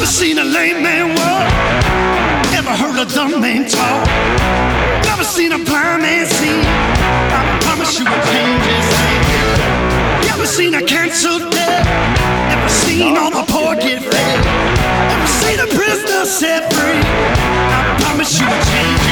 Never seen a lame man walk. Never heard a dumb man talk. Never seen a blind man see. I promise you will change his name. Never seen a cancer dead. Never seen all the poor get fed. Never seen a prisoner set free. I promise you will change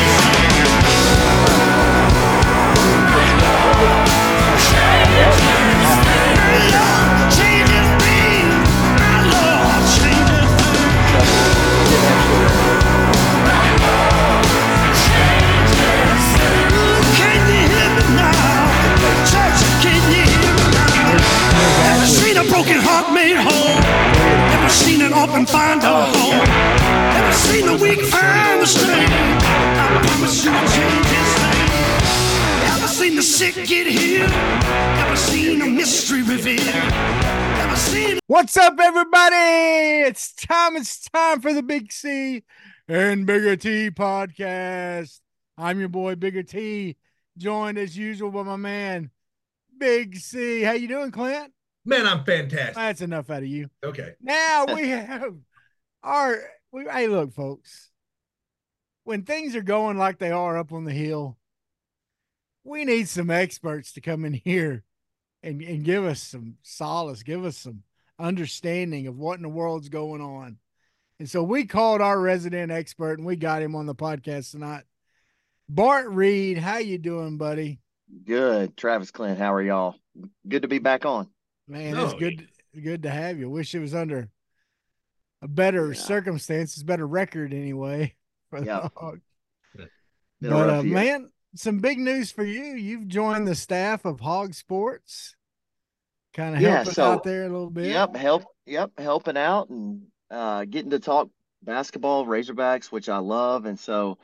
Never seen a broken heart made whole? Ever seen an open find a home. Never seen a weak find the strength. I promise you will change his name. Never seen the sick get healed. Never seen a mystery revealed. Never seen What's up, everybody? It's time. It's time for the Big C and Bigger T podcast. I'm your boy Bigger T, joined as usual by my man Big C. How you doing, Clint? Man, I'm fantastic. That's enough out of you. Okay. Now we have our. We, hey, look, folks. When things are going like they are up on the hill, we need some experts to come in here and, and give us some solace, give us some understanding of what in the world's going on. And so we called our resident expert and we got him on the podcast tonight. Bart Reid, how you doing, buddy? Good, Travis Clint. How are y'all? Good to be back on. Man, it's Oh, good good to have you. Wish it was under a better Yeah. circumstances, better record anyway. For the Yep. Hawks. Been But uh, man, some big news for you. You've joined the staff of Hog Sports. Kind of Yeah, helping so- out there a little bit. Yep, help. Yep, helping out and uh, getting to talk basketball, Razorbacks, which I love, and so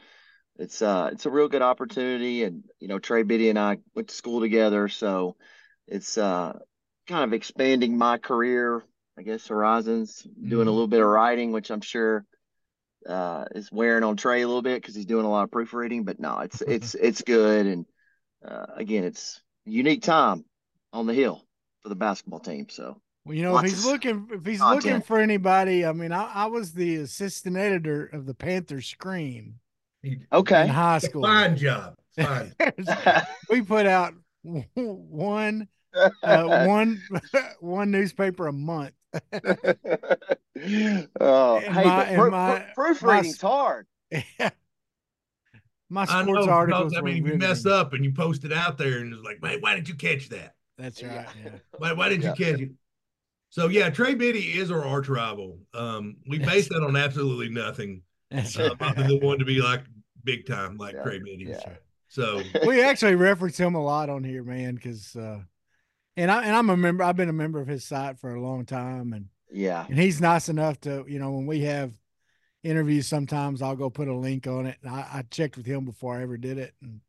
it's uh it's a real good opportunity. And you know, Trey Biddy and I went to school together, so it's uh kind of expanding my career, I guess, horizons. Doing a Mhm. little bit of writing, which I'm sure uh is wearing on Trey a little bit because he's doing a lot of proofreading. But no, it's it's it's good, and uh, again, it's unique time on the hill for the basketball team. So. Well, you know, if he's looking, if he's looking for anybody, I mean, I, I was the assistant editor of the Panther Scream in Okay. high It's school. fine job. Fine. we put out one, uh, one, one newspaper a month. oh, And hey, my- but and my- proo- proofreading's hard. My I sports know. articles. Because, I mean, if you mess up and you post it out there and it's like, man, why didn't you catch that? That's right. Yeah. Yeah. Why, why didn't you catch it? So yeah, Trey Biddy is our arch rival. Um, we base that on absolutely nothing That's uh, right. other than wanting to be like big time, like Yeah, Trey Biddy. yeah. So we actually reference him a lot on here, man, because uh, and I and I'm a member. I've been a member of his site for a long time, and Yeah. and he's nice enough to you know when we have interviews, sometimes I'll go put a link on it. And I, I checked with him before I ever did it, and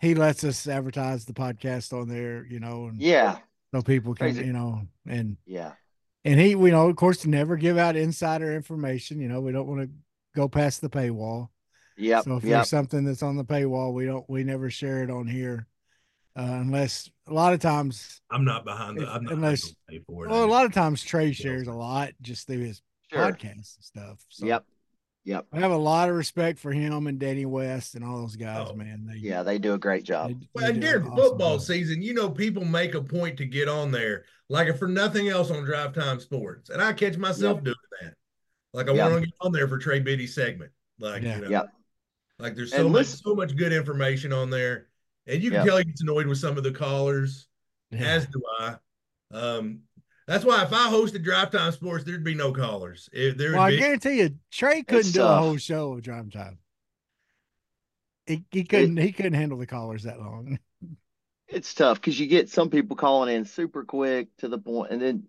he lets us advertise the podcast on there, you know, and Yeah. so people can Crazy. you know and Yeah. and he we know of course never give out insider information. You know, we don't want to go past the paywall. Yeah. So if yep. there's something that's on the paywall, we don't we never share it on here, Uh, unless a lot of times, I'm not behind the. If- I'm not unless- pay for it. well, I a just- lot of times Trey shares a lot just through his Sure. podcasts and stuff. So Yep. Yep. I have a lot of respect for him and Danny West and all those guys, Oh, man. They, Yeah, they do a great job. they- Well, they and do an during awesome football job. season, you know, people make a point to get on there, like if for nothing else on Drive Time Sports, and I catch myself doing that. Like I Yep. want to get on there for Trey Biddy's segment. Like Yeah. you know, Yep. like there's And so much, listen- so much good information on there, and you can Yep. tell he gets annoyed with some of the callers, Yeah. as do I. Um, that's why if I hosted Drive Time Sports, there'd be no callers. If there would Well, I be, guarantee you, Trey couldn't do a whole show of drive time. He, he couldn't he couldn't handle the callers that long. It's tough because you get some people calling in super quick to the point, and then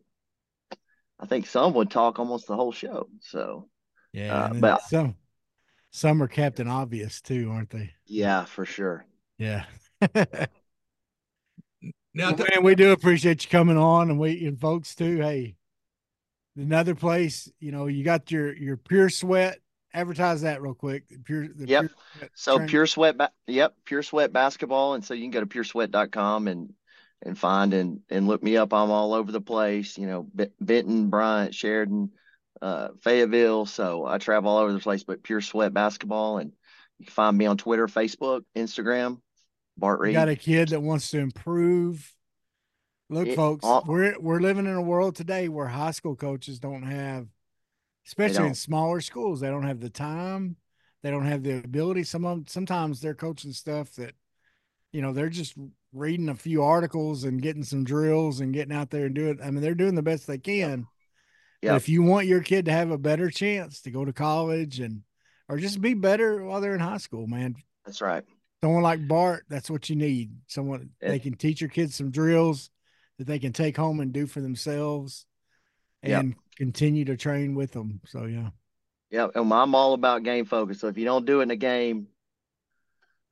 I think some would talk almost the whole show. So Yeah, Uh, but- some some are Captain Obvious too, aren't they? yeah, for sure. Yeah. Now Well, man, we do appreciate you coming on, and we and folks too. Hey, another place, you know, you got your your pure sweat. Advertise that real quick. Pure. The Yep. Pure So train- pure sweat, ba- yep, pure sweat basketball, and so you can go to puresweat.com and and find and and look me up. I'm all over the place. You know, B- Benton, Bryant, Sheridan, uh, Fayetteville. So I travel all over the place, but Pure Sweat Basketball. And you can find me on Twitter, Facebook, Instagram, Bart You got a kid that wants to improve. Look, It- folks, all- we're we're living in a world today where high school coaches don't have, especially in don't. smaller schools, they don't have the time, they don't have the ability. Some of them, sometimes they're coaching stuff that, you know, they're just reading a few articles and getting some drills and getting out there and doing. I mean, they're doing the best they can. Yep. if you want your kid to have a better chance to go to college and or just be better while they're in high school, man, That's right. Someone like Bart, that's what you need. Someone Yeah. they can teach your kids some drills that they can take home and do for themselves Yep. and continue to train with them. So yeah. Yeah, and I'm all about game focus. So if you don't do it in a game,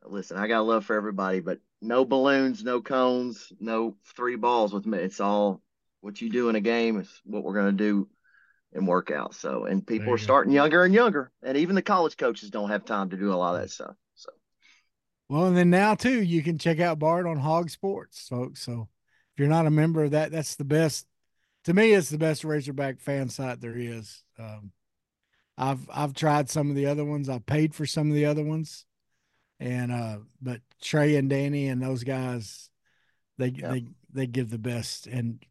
listen, I got love for everybody, but no balloons, no cones, no three balls with me. It's all what you do in a game is what we're going to do in workouts. So, and people are go. starting younger and younger, and even the college coaches don't have time to do a lot of that stuff. Well, and then now too, you can check out Bart on Hog Sports, folks. So if you're not a member of that, that's the best. To me, it's the best Razorback fan site there is. Um, I've I've tried some of the other ones. I paid for some of the other ones, and uh, but Trey and Danny and those guys, they Yeah. they they give the best. And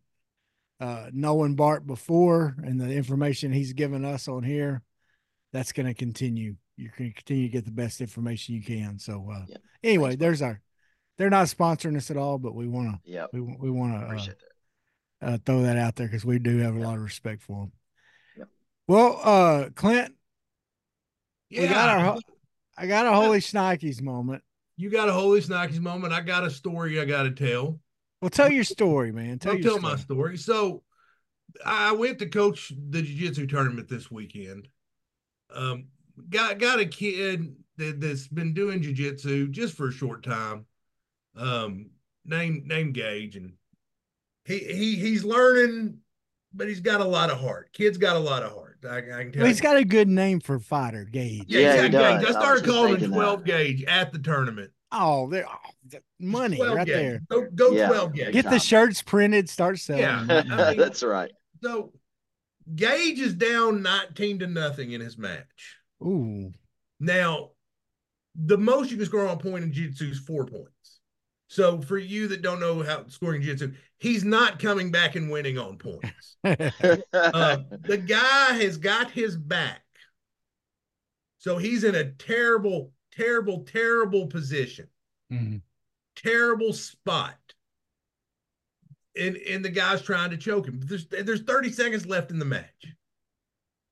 uh, knowing Bart before and the information he's given us on here, that's going to continue. You're going to continue to get the best information you can. So uh, Yeah. anyway, Thanks, there's our. They're not sponsoring us at all, but we want to yeah, we we want to uh, uh, throw that out there because we do have a Yeah. lot of respect for them. Yep. Well, uh, Clint, Yeah, we got our. I got a holy shnikes moment. you got a holy snackies moment. I got a story I got to tell. Well, tell your story, man. Tell I'll your tell my story. story. So I went to coach the jiu-jitsu tournament this weekend. Um, got got a kid that, that's been doing jiu-jitsu just for a short time. Um, name name Gage, and he he he's learning, but he's got a lot of heart. Kid's got a lot of heart. I, I can tell. Well, he's you. got a good name for fighter, Gage. yeah, Yeah, he exactly. does. Gage. I I started was just calling him thinking that. twelve gauge at the tournament. Oh, there, oh, money 12 right gauge. there. Go go Yeah. twelve gauge. Get the shirts printed, start selling. Yeah. I mean- That's right. So Gage is down 19 to nothing in his match. Ooh, Now, the most you can score on a point in jiu-jitsu is four points. So for you that don't know how scoring jiu-jitsu, he's not coming back and winning on points. Uh, the guy has got his back. So he's in a terrible, terrible, terrible position. Mhm. terrible spot. And and the guy's trying to choke him. There's there's 30 seconds left in the match.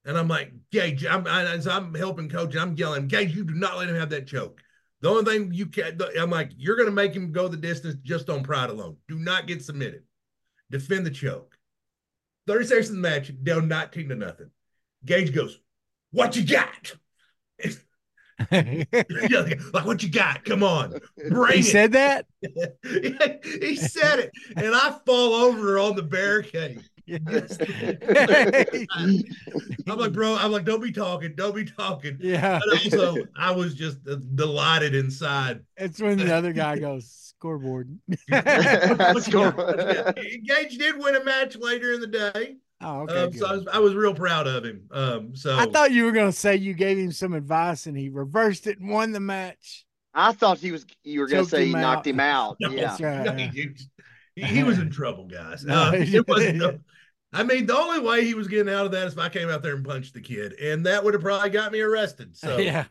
And I'm like, Gage, I'm I, as I'm helping coach, and I'm yelling, Gage, you do not let him have that choke. The only thing you can I'm like, you're gonna make him go the distance just on pride alone. Do not get submitted. Defend the choke. 30 seconds in the match, down 19 to nothing. Gage goes, What you got? like, what you got? Come on. Bring he it. said that. he said it, and I fall over on the barricade. I'm like, bro, I'm like, don't be talking, don't be talking. yeah, But also, I was just delighted inside. it's when the other guy goes scoreboard. What you got? What you got? Gage did win a match later in the day, Oh, okay. um, so I was, I was real proud of him. Um, so I thought you were going to say you gave him some advice and he reversed it and won the match. I thought he was. You were going to say him he knocked out. him out. No, Yeah. That's right. No, yeah. he, he- he was in trouble, guys. No, Uh, it was no, I mean, the only way he was getting out of that is if I came out there and punched the kid, and that would have probably got me arrested. So yeah.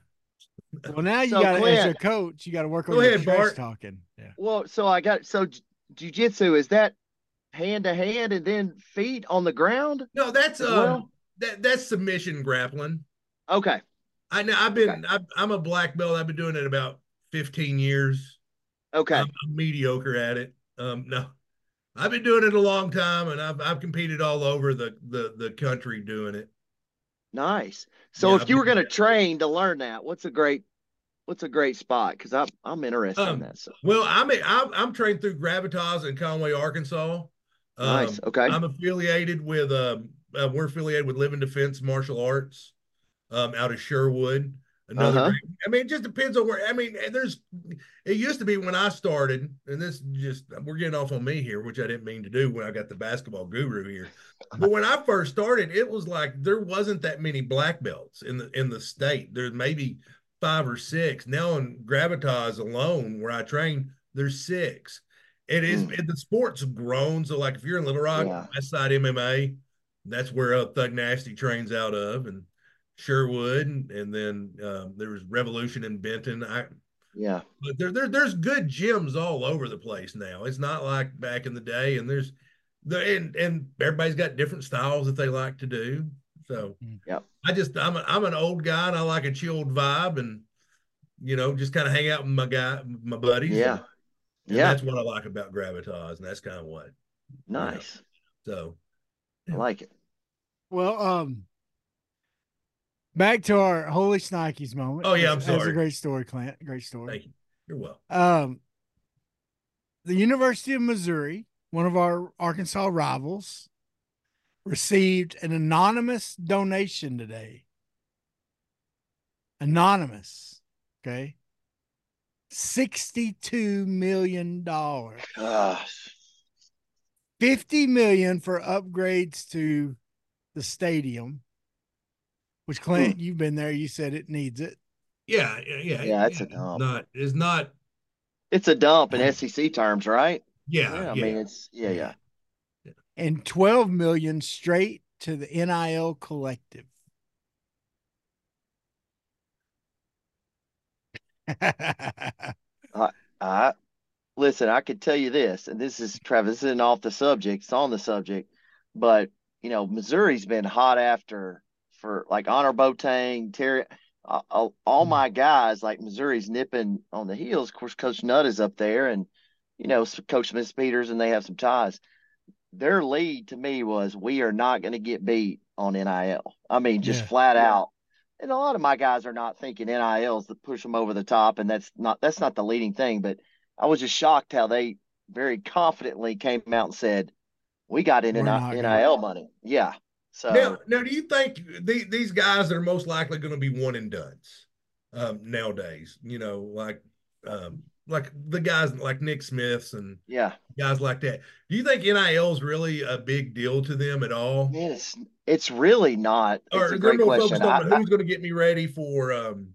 Well, now you So, got to, as Clint- your coach, you got to work on Go your ahead, trash Bart. talking. Yeah. Well, so I got so j- jujitsu is that hand to hand and then feet on the ground? no, that's as um, well? that that's submission grappling. Okay. I know I've been Okay. I, I'm a black belt. I've been doing it about 15 years. Okay. I'm, I'm mediocre at it. Um, no, I've been doing it a long time, and I've I've competed all over the the the country doing it. nice. So Yeah, if you were going to train to learn that, what's a great what's a great spot? Because I'm I'm interested Um, in that. So Well, I'm I'm, I'm trained through Gravitas in Conway, Arkansas. Um, nice. Okay. I'm affiliated with um uh, we're affiliated with Living Defense Martial Arts um out of Sherwood. Another, Uh-huh. I mean, it just depends on where. I mean, there's. It used to be when I started, and this just we're getting off on me here, which I didn't mean to do when I got the basketball guru here. But when I first started, it was like there wasn't that many black belts in the in the state. There's maybe five or six now. In Gravitas alone, where I train, there's six. It is Mm. the sport's grown. So, like if you're in Little Rock, Yeah. West Side MMA, that's where uh, Thug Nasty trains out of, and Sherwood, and, and then um, there was Revolution in Benton. I, Yeah. but there, there, there's good gyms all over the place now. It's not like back in the day, and there's the and and everybody's got different styles that they like to do. So, yeah, I just I'm a, I'm an old guy, and I like a chilled vibe, and you know, just kind of hang out with my guy, my buddies. Yeah. and- and Yeah. that's what I like about Gravitas, and that's kind of what. Nice. So, I like it. Well, um, back to our holy Snikes moment. Oh, yeah, I'm sorry. that's sorry. a great story, Clint. Great story. thank you. You're welcome. Um, the University of Missouri, one of our Arkansas rivals, received an anonymous donation today. Anonymous. Okay. $62 million. Gosh. 50 million for upgrades to the stadium, which Clint, hmm. you've been there. You said it needs it. Yeah, yeah, yeah. Yeah, it's a dump. Not it's not. It's a dump in SEC terms, right? Yeah, I yeah. mean, it's yeah, yeah. and 12 million straight to the NIL collective. I listen, I could tell you this, and this is Travis, this isn't off the subject, it's on the subject, but you know, Missouri's been hot after for like Annor Boateng, Terry, uh, uh, all my guys, like Missouri's nipping on the heels. Of course, Coach Nutt is up there, and you know, Coach Smithpeters, and they have some ties. Their lead to me was we are not going to get beat on NIL. I mean, just Yeah. flat out. And a lot of my guys are not thinking NILs that push them over the top, and that's not that's not the leading thing. But I was just shocked how they very confidently came out and said, "We got in We're NIL, money." Yeah. So Now, now, do you think the, these guys that are most likely going to be one and duns um, nowadays? You know, like um, like the guys like Nick Smiths and yeah, guys like that. Do you think NIL is really a big deal to them at all? it's it's really not. It's or a great question. focused on I- I- who's going to get me ready for? Um,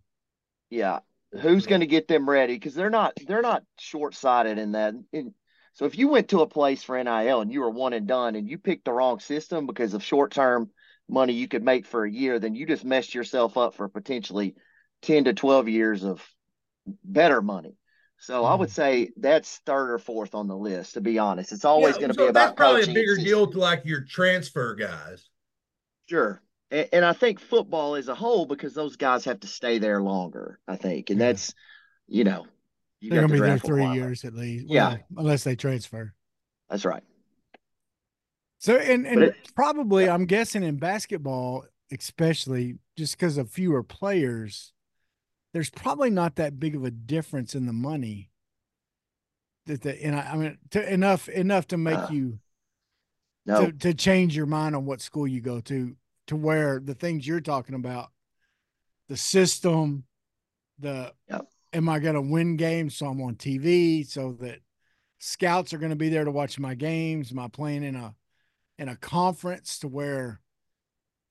yeah, who's going to get them ready? Because they're not they're not short sighted in that. In, so if you went to a place for NIL and you were one and done, and you picked the wrong system because of short term money you could make for a year, then you just messed yourself up for potentially ten to twelve years of better money. So I would mm-hmm. say that's third or fourth on the list. To be honest, it's always yeah, going to so be about that's probably a coaching bigger deal to like your transfer guys. Sure. And, and I think football as a whole, because those guys have to stay there longer, I think. And Yeah. that's, you know, you They're gonna be there three years at least. Yeah. Well, unless they transfer. That's right. So and and it- probably I'm guessing in basketball, especially just because of fewer players, there's probably not that big of a difference in the money. That the and I, I mean to, enough enough to make Uh, you No, to, to change your mind on what school you go to to where the things you're talking about the system the Yep. Am i going to win games so i'm on tv so that scouts are going to be there to watch my games am i playing in a in a conference to where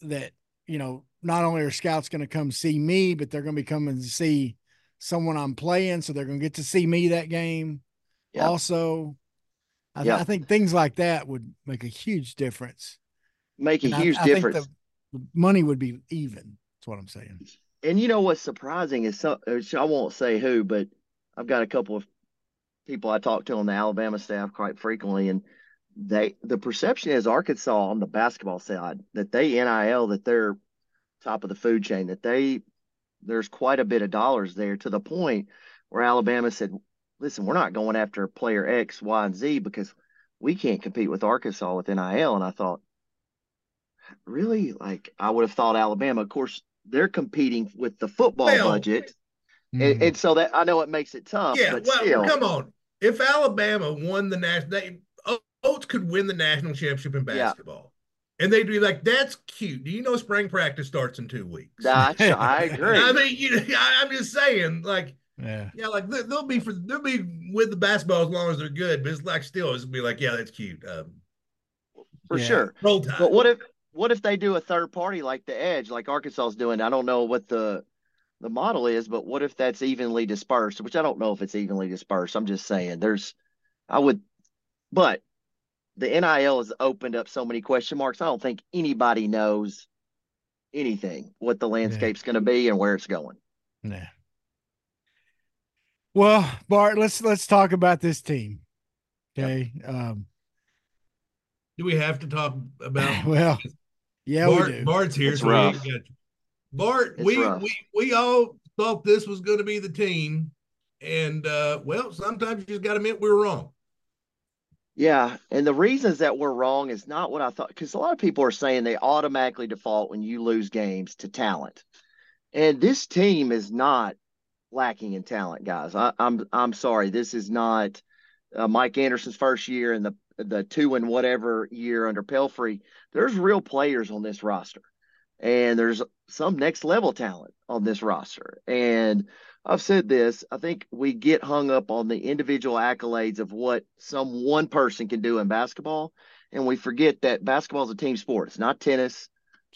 that you know not only are scouts going to come see me but they're going to be coming to see someone i'm playing so they're going to get to see me that game Yep. also I, Yep. I think things like that would make a huge difference make a and huge I think difference. the money would be even. That's what I'm saying. And you know what's surprising is which uh, I won't say who, but I've got a couple of people I talk to on the Alabama staff quite frequently, and they the perception is Arkansas on the basketball side that they NIL that they're top of the food chain that they there's quite a bit of dollars there to the point where Alabama said, "Listen, we're not going after player X, Y, and Z because we can't compete with Arkansas with NIL." And I thought, really, like I would have thought Alabama. Of course, they're competing with the football Well, budget, Mm-hmm. and, and so that I know it makes it tough. Yeah, but well, still, come on. If Alabama won the national, they, Oats could win the national championship in Yeah. basketball. And they'd be like, "That's cute. Do you know spring practice starts in two weeks?" Gotcha. I agree. I mean, you know, I, I'm just saying, like, Yeah. yeah, like they- they'll be for they'll be with the basketball as long as they're good, but it's like still, it's be like, yeah, that's cute. Um, for Yeah. sure. roll tide. But what if what if they do a third party like the Edge, like Arkansas is doing? I don't know what the the model is, but what if that's evenly dispersed? Which I don't know if it's evenly dispersed. I'm just saying there's I would but the NIL has opened up so many question marks. I don't think anybody knows anything what the landscape's going to be and where it's going. Yeah. Well, Bart, let's let's talk about this team. Okay. Um Do we have to talk about? well, yeah, Bart, we do. Bart's here, It's so rough. got. Bart, It's we, rough. we we all thought this was going to be the team, and uh, well, sometimes you just got to admit we were wrong. Yeah, and the reasons that we're wrong is not what I thought because a lot of people are saying they automatically default when you lose games to talent, and this team is not lacking in talent, guys. I, I'm I'm sorry, this is not uh, Mike Anderson's first year and the the two and whatever year under Pelfrey. There's real players on this roster, and there's some next level talent on this roster, and I've said this. I think we get hung up on the individual accolades of what some one person can do in basketball, and we forget that basketball is a team sport. It's not tennis.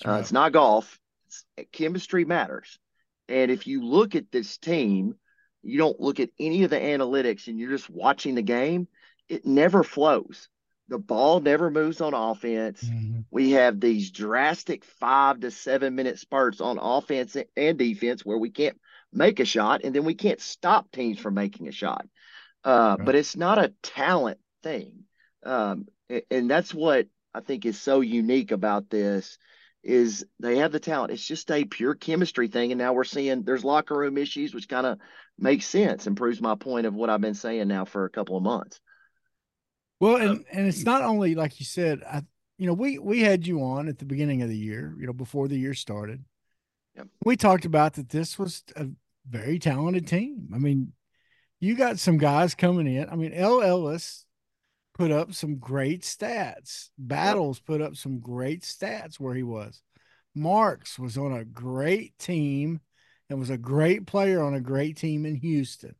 Uh, it's not golf. It's, chemistry matters. And if you look at this team, you don't look at any of the analytics and you're just watching the game, it never flows. The ball never moves on offense. Mhm. We have these drastic five to seven minute spurts on offense and defense where we can't make a shot and then we can't stop teams from making a shot. Uh, Right. But it's not a talent thing. Um, and that's what I think is so unique about this is they have the talent. It's just a pure chemistry thing. And now we're seeing there's locker room issues, which kind of makes sense and proves my point of what I've been saying now for a couple of months. Well, Uh, and and it's not only like you said. I, you know, we we had you on at the beginning of the year. You know, before the year started. Yep. We talked about that. This was a very talented team. I mean, you got some guys coming in. I mean, El Ellis put up some great stats. Battles put up some great stats where he was. Marks was on a great team and was a great player on a great team in Houston.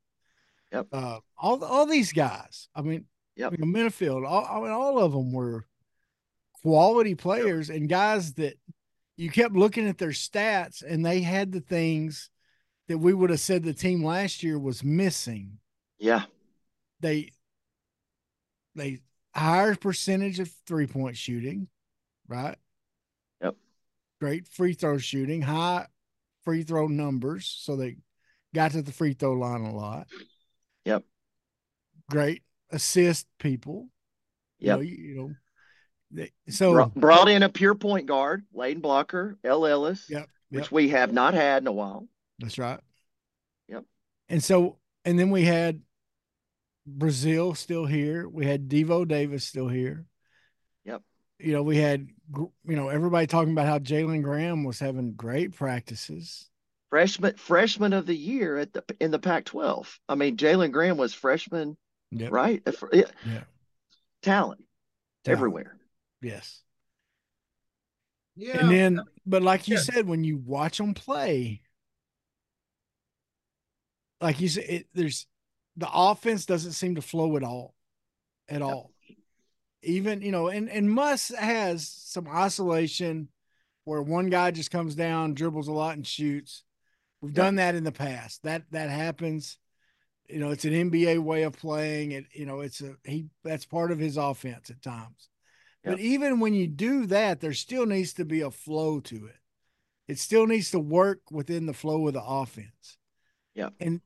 Yep. Uh, all all these guys. I mean, Yep. you know, Menifield. All I mean, all of them were quality players and guys that you kept looking at their stats and they had the things that we would have said the team last year was missing. Yeah. They they higher percentage of three point shooting, right? Yep. Great free throw shooting, high free throw numbers, so they got to the free throw line a lot. Yep. Great assist people. You know, you, you know. So Brought, brought in a pure point guard, Layden Blocker, El Ellis, Yep, which we have not had in a while. That's right. Yep. And so, and then we had Brazile still here. We had Devo Davis still here. Yep. You know, we had, you know, everybody talking about how Jalen Graham was having great practices. Freshman freshman of the year at the in the Pac-12. I mean, Jalen Graham was freshman, Yep. right? Yeah, Yeah. Talent Talent. everywhere. Yes. Yeah, And then, but like you Yeah. said, when you watch them play, like you said, it, there's the offense doesn't seem to flow at all, at all. Even you know, and and Muss has some isolation where one guy just comes down, dribbles a lot, and shoots. We've Yep. done that in the past. That that happens. You know, it's an NBA way of playing. It you know, it's a he that's part of his offense at times. But even when you do that, there still needs to be a flow to it. It still needs to work within the flow of the offense. Yeah. And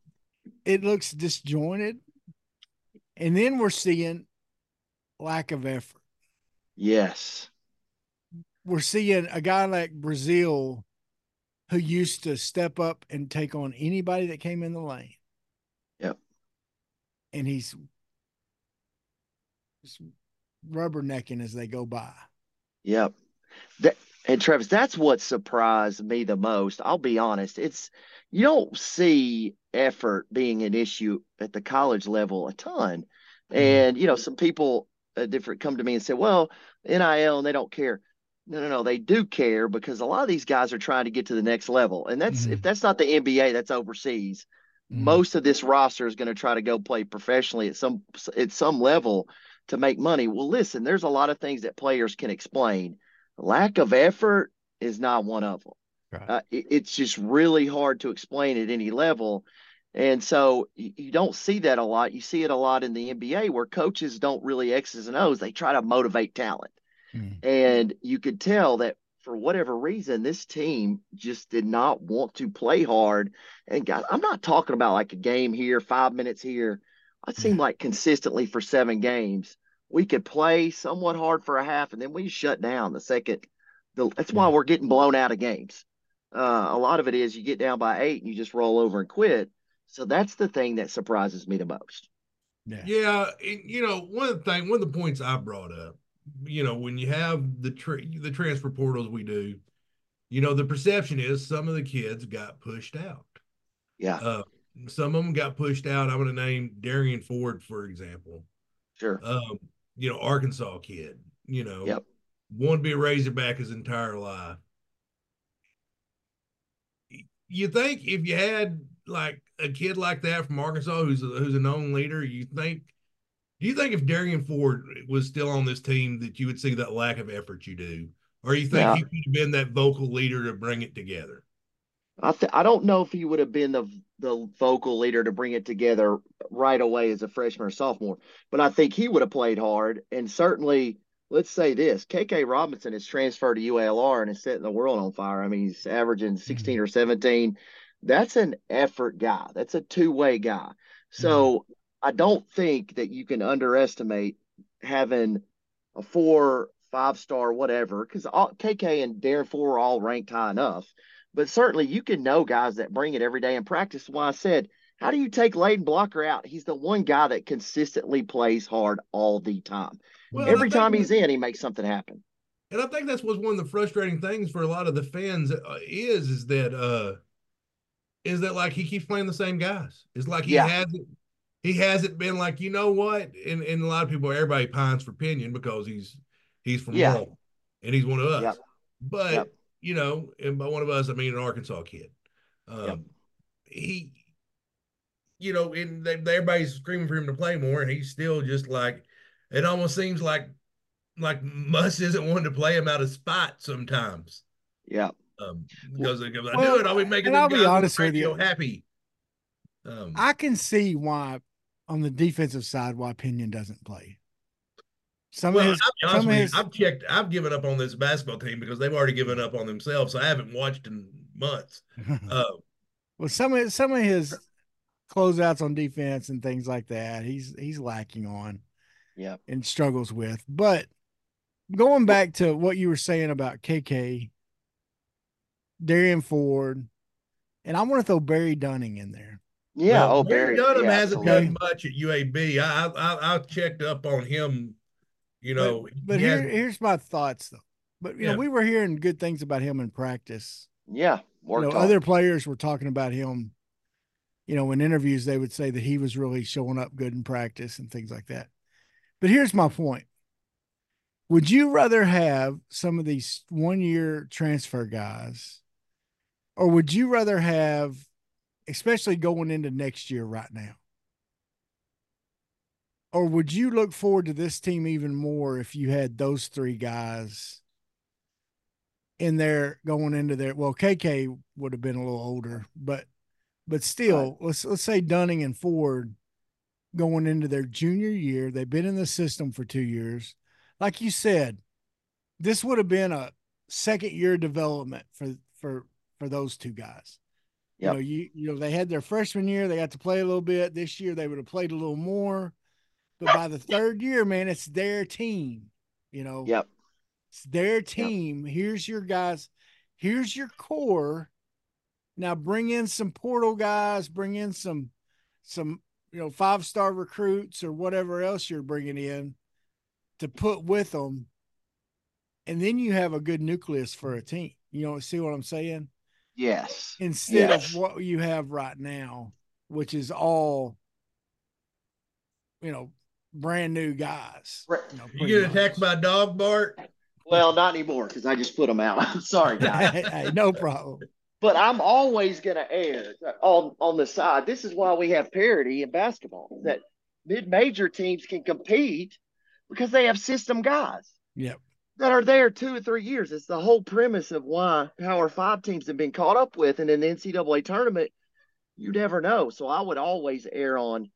it looks disjointed. And then we're seeing lack of effort. Yes. We're seeing a guy like Brazile who used to step up and take on anybody that came in the lane. And he's just rubbernecking as they go by. Yep. That and Travis, that's what surprised me the most. I'll be honest. It's you don't see effort being an issue at the college level a ton. And you know, some people uh, different come to me and say, "Well, NIL and they don't care." no, no, no. They do care because a lot of these guys are trying to get to the next level. And that's if Mhm. that's not the NBA, that's overseas. Mhm. Most of this roster is going to try to go play professionally at some at some level to make money. Well, listen, there's a lot of things that players can explain. Lack of effort is not one of them. Right. Uh, it- it's just really hard to explain at any level. And so you, you don't see that a lot. You see it a lot in the NBA where coaches don't really X's and O's. They try to motivate talent. Mhm. And you could tell that for whatever reason, this team just did not want to play hard. And guys, I'm not talking about like a game here, five minutes here. It seemed like consistently for seven games, we could play somewhat hard for a half, and then we shut down the second. The, that's why we're getting blown out of games. Uh, a lot of it is you get down by eight and you just roll over and quit. So that's the thing that surprises me the most. Yeah. Yeah, and, you know, one of the thing, one of the points I brought up, you know, when you have the tra- the transfer portals we do, you know, the perception is some of the kids got pushed out. Yeah, Uh, some of them got pushed out. I'm going to name Derrian Ford, for example. sure. Um, you know, Arkansas kid. You know, Yep. wanted to be a Razorback his entire life. You think if you had like a kid like that from Arkansas who's a, who's a known leader, you think do you think if Derrian Ford was still on this team that you would see that lack of effort you do? Or you think Yeah. he could have been that vocal leader to bring it together? I th- I don't know if he would have been the the vocal leader to bring it together right away as a freshman or sophomore, but I think he would have played hard. And certainly, let's say this: KK Robinson has transferred to UALR and is setting the world on fire. I mean, he's averaging mm-hmm. 16 or 17. That's an effort guy. That's a two way guy. So I don't think that you can underestimate having a four, five star, whatever, because KK and Derrian Ford are all ranked high enough. But certainly you can know guys that bring it every day in practice. Why I said, how do you take Layden Blocker out? He's the one guy that consistently plays hard all the time. Well, every time he's in, he makes something happen. And I think that's what's one of the frustrating things for a lot of the fans uh, is is that uh is that like he keeps playing the same guys. It's like he Yeah. hasn't he hasn't been like, you know what? And and a lot of people everybody pines for Pinion because he's he's from Yeah. Laurel and he's one of us. Yep. But Yep. you know, and by one of us I mean an Arkansas kid. Um Yep. he you know, and they, everybody's screaming for him to play more, and he's still just like it almost seems like like Muss isn't wanting to play him out of spot sometimes. Yeah. Um, because if I Well, do it, I'll be making and I'll be the honest with you. happy. Um, I can see why on the defensive side why Pinion doesn't play. Some well, of his, I'll be honest some of with you, his, I've checked, I've given up on this basketball team because they've already given up on themselves. So I haven't watched in months. Uh, well, some of some of his closeouts on defense and things like that, he's he's lacking on Yeah. and struggles with. But going back to what you were saying about KK, Derrian Ford, and I want to throw Barry Dunning in there. Yeah. well, oh, Barry. Dunning yeah, hasn't absolutely. done much at UAB. I, I I checked up on him. You know, but, but he here, has- here's my thoughts though. But you Yeah. know, we were hearing good things about him in practice. Yeah. You know, other players were talking about him. You know, in interviews, they would say that he was really showing up good in practice and things like that. But here's my point: Would you rather have some of these one-year transfer guys, or would you rather have, especially going into next year right now? Or would you look forward to this team even more if you had those three guys in there going into there? Well, KK would have been a little older, but but still, let's let's say Dunning and Ford going into their junior year. They've been in the system for two years. Like you said, this would have been a second year development for for for those two guys. Yep. You know, you you know, they had their freshman year, they got to play a little bit. This year they would have played a little more. But by the third year, man, it's their team. You know, Yep. it's their team. Here's your guys. Here's your core. Now bring in some portal guys. Bring in some, some you know five star recruits or whatever else you're bringing in to put with them, and then you have a good nucleus for a team. You know, see what I'm saying? Yes. Instead Yes. of what you have right now, which is all, you know, brand new guys. Right. You, know, you pretty get much. attacked by dog, Bart. Well, not anymore because I just put them out. I'm sorry, guys. hey, no problem. but I'm always going to err on on the side. This is why we have parity in basketball that mid-major teams can compete because they have system guys. Yep. That are there two or three years. It's the whole premise of why Power Five teams have been caught up with, and in the NCAA tournament, you never know. So I would always err on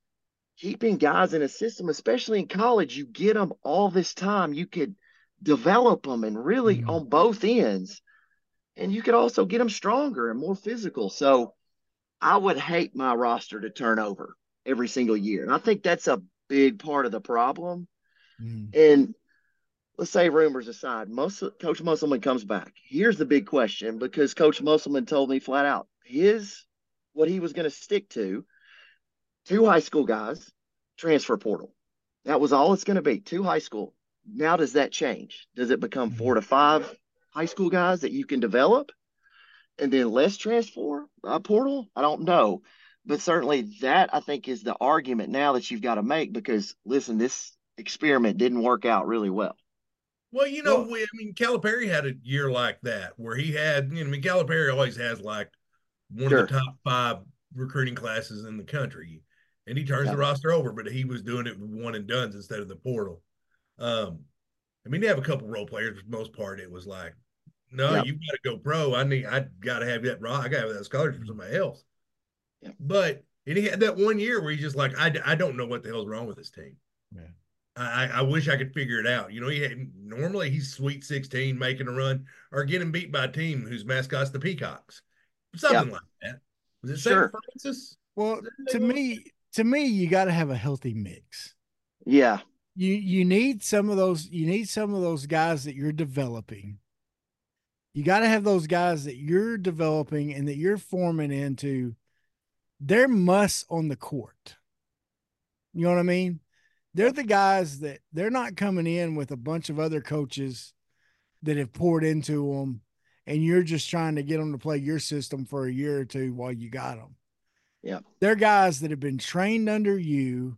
keeping guys in a system, especially in college. You get them all this time. You could develop them and really mm-hmm. on both ends and you could also get them stronger and more physical. So I would hate my roster to turn over every single year. And I think that's a big part of the problem. Mm. And let's say rumors aside, most Coach Musselman comes back. Here's the big question because Coach Musselman told me flat out his what he was going to stick to two high school guys, transfer portal. That was all it's going to be, two high school. Now does that change? Does it become four to five? high school guys that you can develop and then less transfer uh, portal? I don't know. But certainly that I think is the argument now that you've got to make because listen, this experiment didn't work out really well. Well, you know, well, we, I mean, Calipari had a year like that where he had, you know, I mean, Calipari always has like one sure. of the top five recruiting classes in the country, and he turns yeah. the roster over, but he was doing it with one and duns instead of the portal. Um, I mean, they have a couple role players. For the most part, it was like, no, yep. you got to go pro. I need, I got to have that. I got to have that scholarship for somebody else. Yep. But and he had that one year where he's just like, I, I don't know what the hell's wrong with this team. Yeah. I, I wish I could figure it out. You know, he had, normally he's Sweet 16 making a run or getting beat by a team whose mascot's the Peacocks, something yep. like that. Was it sure. St. Francis? Well, to me, to me, you got to have a healthy mix. Yeah, you you need some of those you need some of those guys that you're developing you got to have those guys that you're developing and that you're forming into they're muss on the court you know what i mean they're the guys that they're not coming in with a bunch of other coaches that have poured into them and you're just trying to get them to play your system for a year or two while you got them yeah they're guys that have been trained under you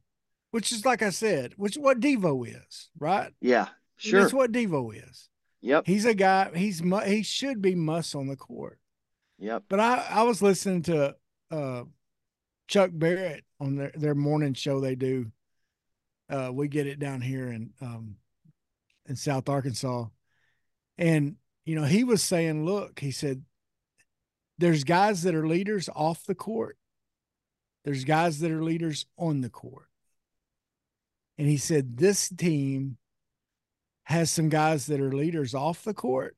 which is like I said, which is what Devo is, right? Yeah, sure. That's what Devo is. Yep. He's a guy. He's he should be muss on the court. Yep. But I I was listening to uh, Chuck Barrett on their their morning show they do. Uh, we get it down here in um, in South Arkansas, and you know he was saying, look, he said, there's guys that are leaders off the court. There's guys that are leaders on the court. And he said, This team has some guys that are leaders off the court,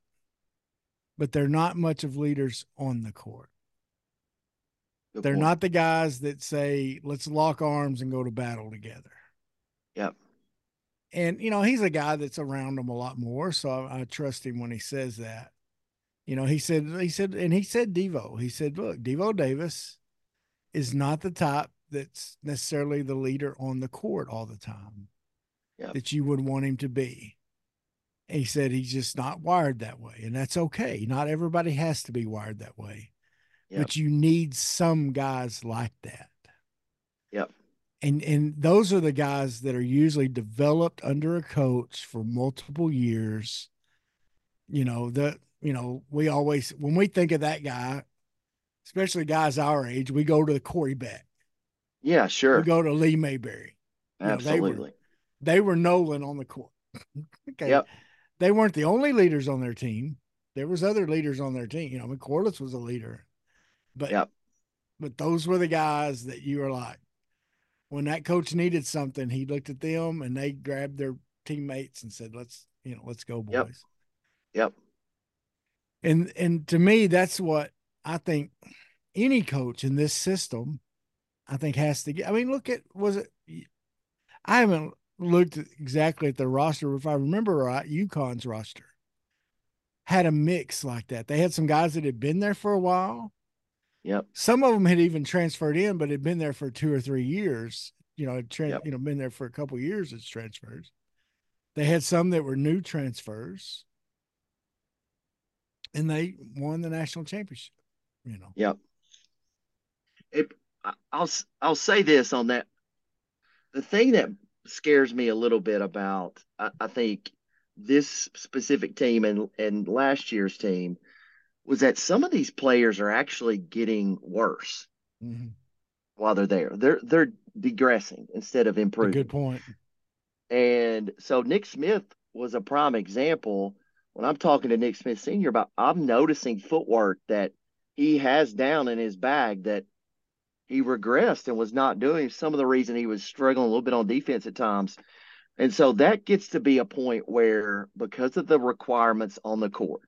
but they're not much of leaders on the court. Good they're point. not the guys that say, let's lock arms and go to battle together. Yep. And, you know, he's a guy that's around him a lot more. So I, I trust him when he says that. You know, he said, he said, and he said Devo. He said, look, Devo Davis is not the type that's necessarily the leader on the court all the time yep. that you would want him to be. And he said he's just not wired that way, and that's okay. Not everybody has to be wired that way, yep. but you need some guys like that. Yep. And and those are the guys that are usually developed under a coach for multiple years. You know, the you know, we always when we think of that guy, especially guys our age, we go to the Corey Beck. Yeah, sure. We go to Lee Mayberry. Absolutely. You know, they, were, they were Nolan on the court. okay. Yep. They weren't the only leaders on their team. There was other leaders on their team. You know, I mean, Corliss was a leader, but yep. but those were the guys that you were like, when that coach needed something, he looked at them and they grabbed their teammates and said, "Let's, you know, let's go, boys." Yep. yep. And and to me, that's what I think any coach in this system I think has to get. I mean, look at was it? I haven't looked exactly at the roster. If I remember right, UConn's roster had a mix like that. They had some guys that had been there for a while. Yep. Some of them had even transferred in, but had been there for two or three years. You know, tra- yep. you know, been there for a couple years as transfers. They had some that were new transfers, and they won the national championship. You know. Yep. It I'll I'll say this on that. The thing that scares me a little bit about I, I think this specific team and and last year's team was that some of these players are actually getting worse Mhm. while they're there. They're they're degressing instead of improving. good point. And so Nick Smith was a prime example. When I'm talking to Nick Smith Sr. about, I'm noticing footwork that he has down in his bag that he regressed and was not doing. Some of the reason he was struggling a little bit on defense at times. And so that gets to be a point where, because of the requirements on the court,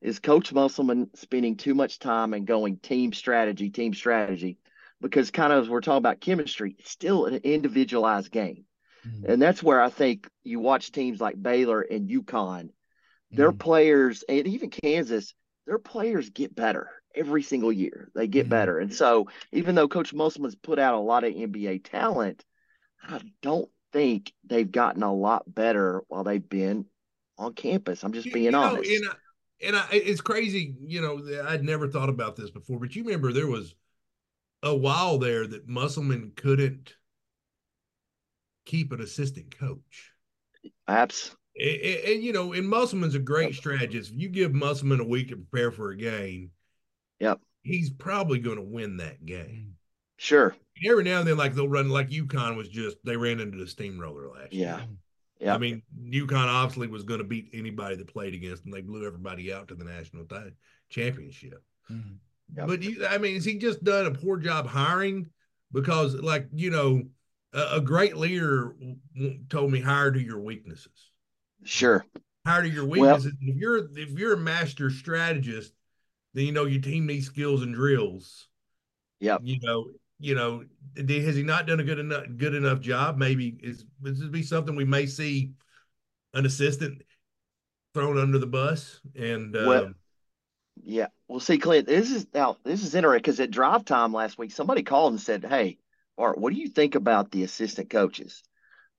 is Coach Musselman spending too much time and going team strategy, team strategy? Because kind of as we're talking about chemistry, it's still an individualized game. Mhm. And that's where I think you watch teams like Baylor and UConn, their Mhm. players, and even Kansas, their players get better every single year. They get Mhm. better. And so even though Coach Musselman's put out a lot of NBA talent, I don't think they've gotten a lot better while they've been on campus. I'm just You- being you know, honest. And I, it's crazy. You know, I'd never thought about this before, but you remember there was a while there that Musselman couldn't keep an assistant coach. Perhaps. And, and, you know, and Musselman's a great strategist. If you give Musselman a week to prepare for a game, Yep. he's probably going to win that game. Sure. Every now and then, like they'll run like UConn was just they ran into the steamroller last year. Yeah. Yeah. I mean, UConn obviously was going to beat anybody that played against them. They blew everybody out to the national ti- championship. Mhm. Yep. But you, I mean, has he just done a poor job hiring? Because, like, you know, a, a great leader w- w- told me hire to your weaknesses. Sure. Hire to your Well- weaknesses. if you're if you're a master strategist, then you know your team needs skills and drills. Yeah. You know, you know, has he not done a good enough good enough job? Maybe is this would be something we may see an assistant thrown under the bus and Well, um, Yeah. Well, see, Clint, this is now this is interesting because at drive time last week, somebody called and said, "Hey, Art, what do you think about the assistant coaches?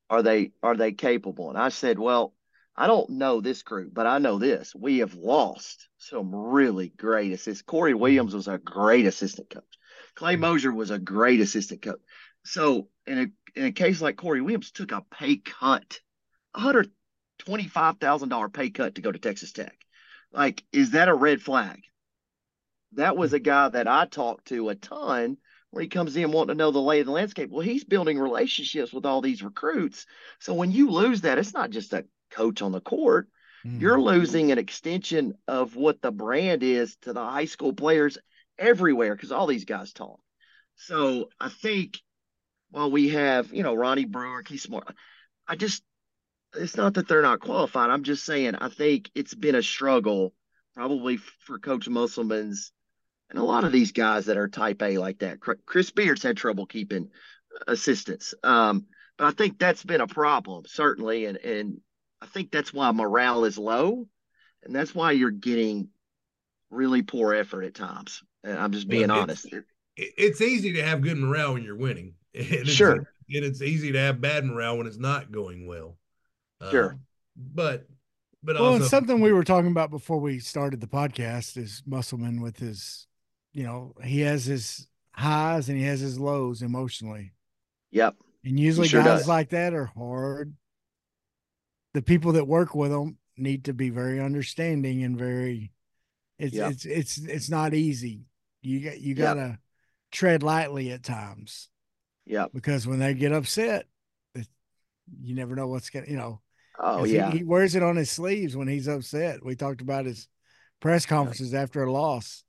Are they are they capable?" And I said, "Well, I don't know this group, but I know this: we have lost some really great assistants. Corey Williams was a great assistant coach. Clay Mosier was a great assistant coach. So, in a in a case like Corey Williams, took a pay cut, hundred twenty five thousand dollar pay cut to go to Texas Tech." Like, is that a red flag? That was a guy that I talked to a ton where he comes in wanting to know the lay of the landscape. Well, he's building relationships with all these recruits. So when you lose that, it's not just a coach on the court. Mhm. You're losing an extension of what the brand is to the high school players everywhere because all these guys talk. So I think while we have, you know, Ronnie Brewer, Keith Smart, I just, it's not that they're not qualified. I'm just saying, I think it's been a struggle probably for Coach Musselman's and a lot of these guys that are type A like that. Chris Beards had trouble keeping assistants. Um, but I think that's been a problem, certainly. And, and I think that's why morale is low. And that's why you're getting really poor effort at times. And I'm just being Well, honest. it- it's easy to have good morale when you're winning. And it's, Sure. And it's easy to have bad morale when it's not going well. Sure. Um, but, but Well, also, and something we were talking about before we started the podcast is Musselman with his, you know, he has his highs and he has his lows emotionally. Yep. And usually sure guys does. like that are hard. The people that work with them need to be very understanding and very it's Yep. it's it's it's not easy. You got you Yep. gotta tread lightly at times Yep. because when they get upset, it, you never know what's gonna you know. Oh yeah. he, wears it on his sleeves when he's upset. We talked about his press conferences after a loss.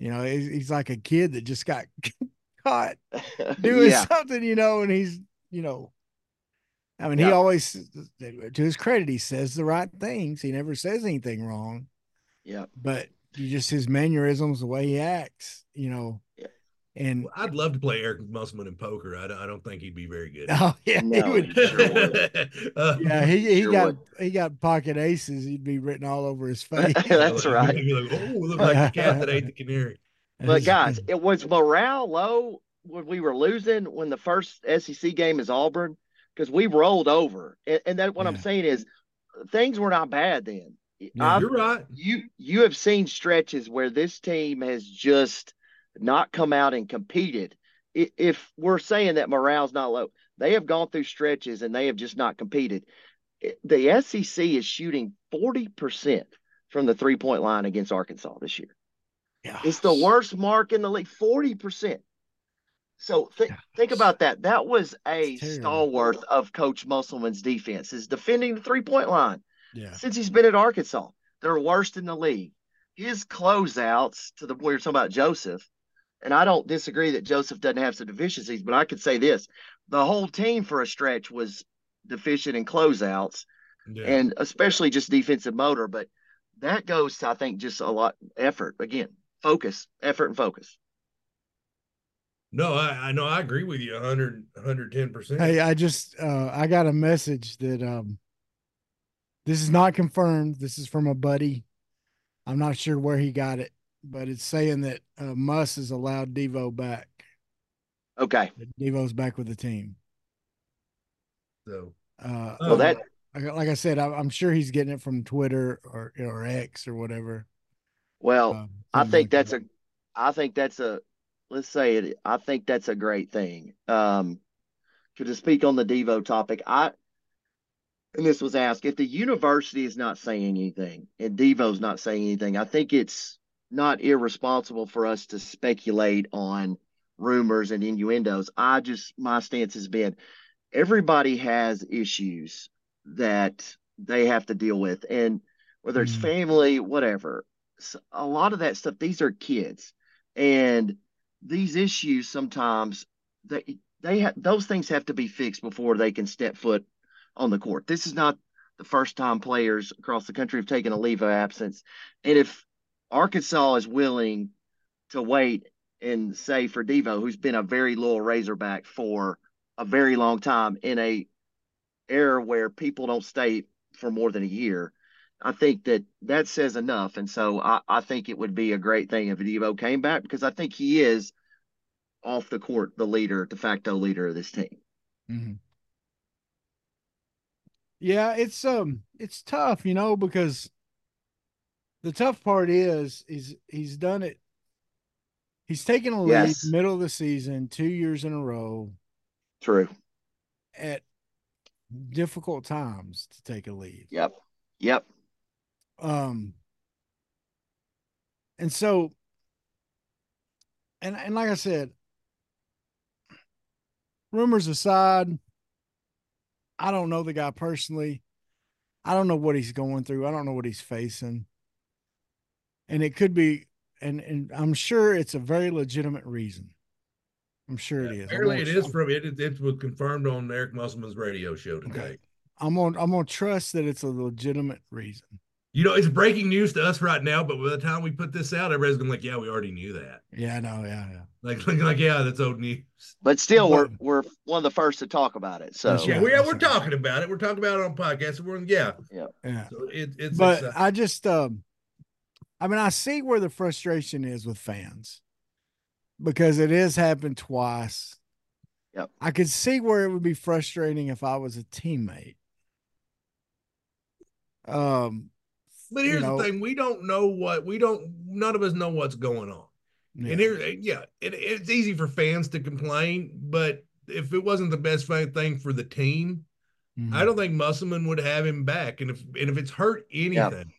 You know, he's, he's like a kid that just got caught doing yeah. something, you know, and he's, you know, I mean, he always, to his credit, he says the right things. He never says anything wrong, Yep. but just his mannerisms, the way he acts, you know, Yeah. and I'd love to play Eric Musselman in poker. I don't, I don't think he'd be very good. oh yeah, he No, would, he sure would. Uh, yeah, he he Sure got would. he got pocket aces. He'd be written all over his face. That's like- right. he'd be like, oh, look like the cat that ate the canary. But guys, it was morale low when we were losing when the first SEC game is Auburn because we rolled over, and, and that what I'm saying is things were not bad then. Yeah. You're right. you you have seen stretches where this team has just not come out and competed. If we're saying that morale's not low, they have gone through stretches and they have just not competed. the SEC is shooting 40% from the three point line against Arkansas this year. Yeah. It's the worst mark in the league, 40%. So th- think about that. That was a stalwart of Coach Musselman's defense is defending the three point line Yeah. since he's been at Arkansas. They're worst in the league. His closeouts to the point we were talking about Joseph, and I don't disagree that Joseph doesn't have some deficiencies, but I could say this: the whole team for a stretch was deficient in closeouts, Yeah. and especially just defensive motor. But that goes to I think just a lot effort again, focus, effort, and focus. no, I, I know I agree with you 100 110 percent. Hey, I just uh I got a message that um this is not confirmed. This is from a buddy. I'm not sure where he got it, but it's saying that uh, Muss has allowed Devo back. Okay, That Devo's back with the team. So Uh, well that like, like I said, I, I'm sure he's getting it from Twitter or or X or whatever. well. Um, I think like that's that. a I think that's a let's say it I think that's a great thing. Um could to speak on the Devo topic, I and this was asked if the university is not saying anything and Devo's not saying anything, I think it's not irresponsible for us to speculate on rumors and innuendos. I just my stance has been everybody has issues that they have to deal with and whether it's Mhm. family, whatever. a lot of that stuff, these are kids. And these issues sometimes they they have those things have to be fixed before they can step foot on the court. This is not the first time players across the country have taken a leave of absence. And if Arkansas is willing to wait and say for Devo, who's been a very loyal Razorback for a very long time in a era where people don't stay for more than a year, I think that that says enough. And so I, I think it would be a great thing if Devo came back because I think he is off the court the leader, de facto leader of this team. Mhm. Yeah, it's um it's tough, you know, because the tough part is is he's done it. He's taken a lead Yes. middle of the season, two years in a row True. at difficult times to take a lead. Yep. Yep. Um and so and and like I said, rumors aside, I don't know the guy personally. I don't know what he's going through. I don't know what he's facing. And it could be and and I'm sure it's a very legitimate reason. I'm sure it is. Apparently it is from it. It, it was confirmed on Eric Musselman's radio show today. Okay. I'm on I'm gonna trust that it's a legitimate reason. You know, it's breaking news to us right now, but by the time we put this out, everybody's gonna be like, "Yeah, we already knew that." Yeah, I know, yeah, yeah. Like, like, like yeah, that's old news. But still, we're we're one of the first to talk about it. So Yeah, we, yeah, we're talking about it. We're talking about it on podcast. We're yeah. Yeah. So it, it's but exciting. I just um I mean I see where the frustration is with fans because it has happened twice. Yep. I could see where it would be frustrating if I was a teammate. Um But you here's know, the thing: we don't know what we don't. None of us know what's going on. yeah. And here, yeah, it, it's easy for fans to complain, but if it wasn't the best thing for the team, Mhm. I don't think Musselman would have him back. And if and if it's hurt anything,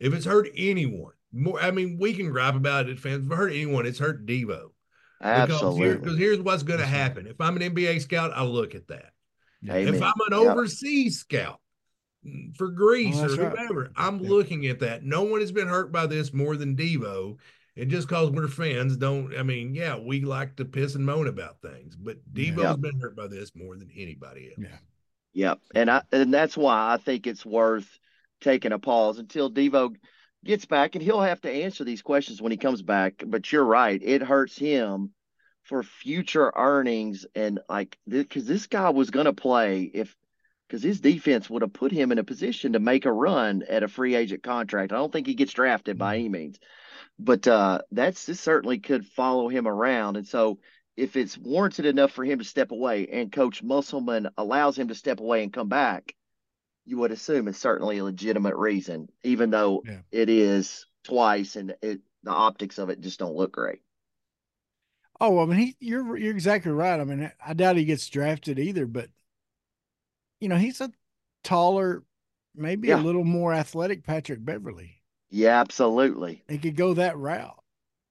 if it's hurt anyone, more I mean, we can gripe about it, fans. If it hurt anyone, it's hurt Devo. Because, here, absolutely. because here's what's going to happen. If I'm an NBA scout, I'll look at that. Amen. If I'm an Yep. overseas scout Mm, for Greece Oh, or that's right. I'm Yeah. looking at that. No one has been hurt by this more than Devo. And just because we're fans, don't I mean, yeah, we like to piss and moan about things, but Yeah. Devo's Yep. been hurt by this more than anybody else. Yeah. Yep. And I and that's why I think it's worth taking a pause until Devo gets back and he'll have to answer these questions when he comes back. But you're right, it hurts him for future earnings and like because this guy was gonna play if because his defense would have put him in a position to make a run at a free agent contract. I don't think he gets drafted by any means. But uh that's this certainly could follow him around. And so if it's warranted enough for him to step away and coach Musselman allows him to step away and come back, you would assume it's certainly a legitimate reason, even though Yeah. it is twice and it the optics of it just don't look great. Oh, I mean, he you're you're exactly right. I mean, I doubt he gets drafted either, but you know, he's a taller, maybe Yeah. a little more athletic Patrick Beverley. Yeah, absolutely. He could go that route,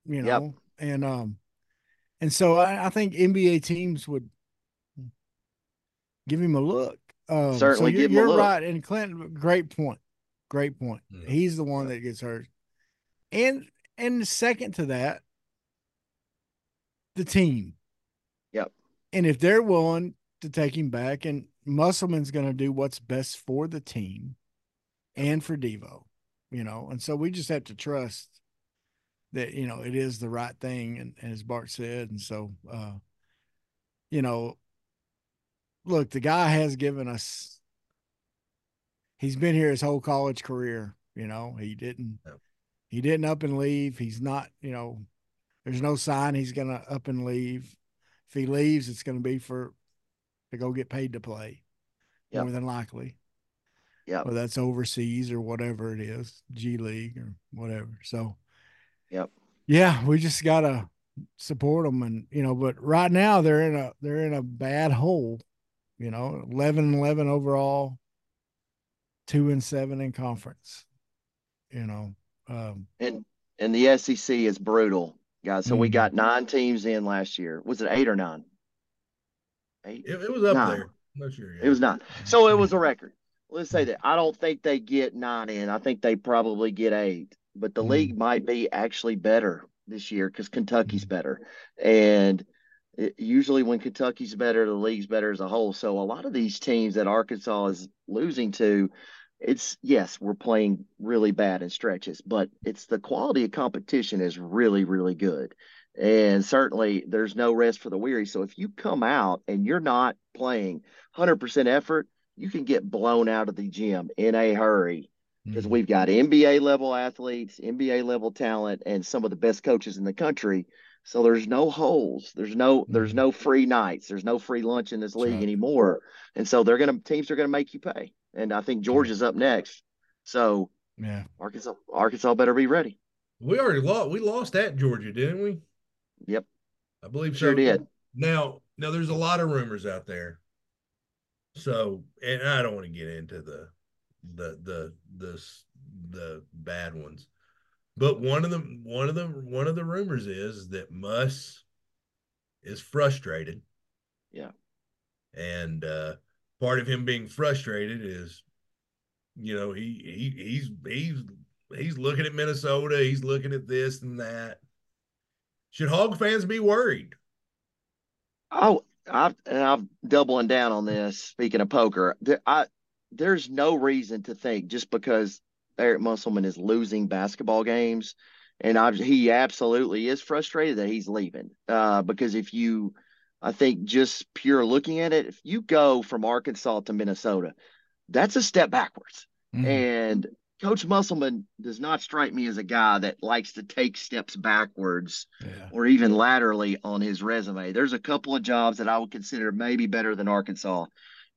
you Yep. know. And um, and so I, I think NBA teams would give him a look. Um, Certainly so you're, give him a you're look. right. And Clinton, great point. Great point. Yeah. He's the one that gets hurt. And and second to that, the team. Yep. And if they're willing to take him back, and Musselman's going to do what's best for the team and for Devo, you know, and so we just have to trust that you know it is the right thing, and, and as Bart said, and so uh, you know, look, the guy has given us. He's been here his whole college career. You know, he didn't. He didn't up and leave. He's not. You know, there's no sign he's going to up and leave. If he leaves, it's going to be for to go get paid to play, Yep. more than likely. Yeah. Whether that's overseas or whatever it is, G League or whatever. So, Yep. yeah, we just gotta support them, and you know, but right now they're in a they're in a bad hole. You know, 11 and 11 overall, two and seven in conference. You know, um, And and the SEC is brutal, guys. So we Mhm. got nine teams in last year. Was it eight or nine? Eight. It, it was up Nah. there. I'm not sure. It was nine. So it was a record. Let's say that. I don't think they get nine in. I think they probably get eight. But the Mhm. league might be actually better this year because Kentucky's Mhm. better. And it, usually when Kentucky's better, the league's better as a whole. So a lot of these teams that Arkansas is losing to, it's yes, we're playing really bad in stretches, but it's the quality of competition is really, really good. And certainly there's no rest for the weary. So if you come out and you're not playing 100% effort, you can get blown out of the gym in a hurry because mhm. we've got NBA level athletes, NBA level talent, and some of the best coaches in the country. So there's no holes. There's no there's Mhm. no free nights. There's no free lunch in this league right. anymore. And so they're gonna teams are gonna make you pay. And I think Georgia's up next. So yeah, Arkansas Arkansas better be ready. We already lost. We lost at Georgia, didn't we? Yep, I believe sure so. did. Now, now there's a lot of rumors out there. So, and I don't want to get into the the the the the bad ones. But one of the one of the one of the rumors is that Muss is frustrated. Yeah. And uh part of him being frustrated is you know, he he he's he's he's looking at Minnesota, he's looking at this and that. Should Hog fans be worried? Oh, I've and I'm doubling down on this. Speaking of poker, there, I there's no reason to think just because Eric Musselman is losing basketball games, and I he absolutely is frustrated that he's leaving. Uh, because if you, I think just pure looking at it, if you go from Arkansas to Minnesota, that's a step backwards. Mhm. And Coach Musselman does not strike me as a guy that likes to take steps backwards yeah, or even laterally on his resume. There's a couple of jobs that I would consider maybe better than Arkansas,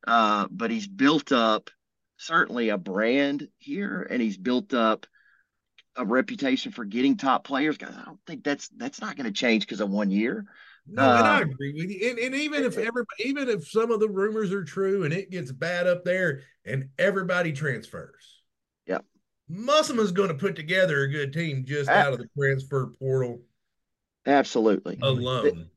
uh, but he's built up certainly a brand here, and he's built up a reputation for getting top players. Guys, I don't think that's that's not going to change because of one year. No, and I Uh, agree with you. And, and even if every even if some of the rumors are true and it gets bad up there and everybody transfers. Musselman's going to put together a good team just out of the transfer portal Absolutely. alone.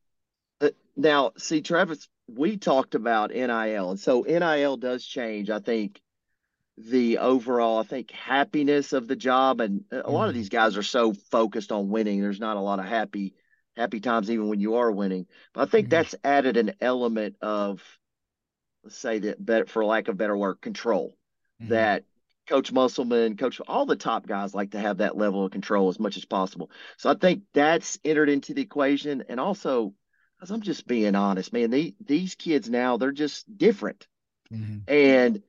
Uh, now, see, Travis, we talked about NIL, and so NIL does change. I think the overall, I think happiness of the job, and a lot of Mhm. these guys are so focused on winning. There's not a lot of happy, happy times even when you are winning. But I think Mhm. that's added an element of, let's say that, better for lack of better word, control. Mhm. That Coach Musselman, Coach, all the top guys like to have that level of control as much as possible. So I think that's entered into the equation. And also, as I'm just being honest, man, they, these kids now, they're just different. Mhm. And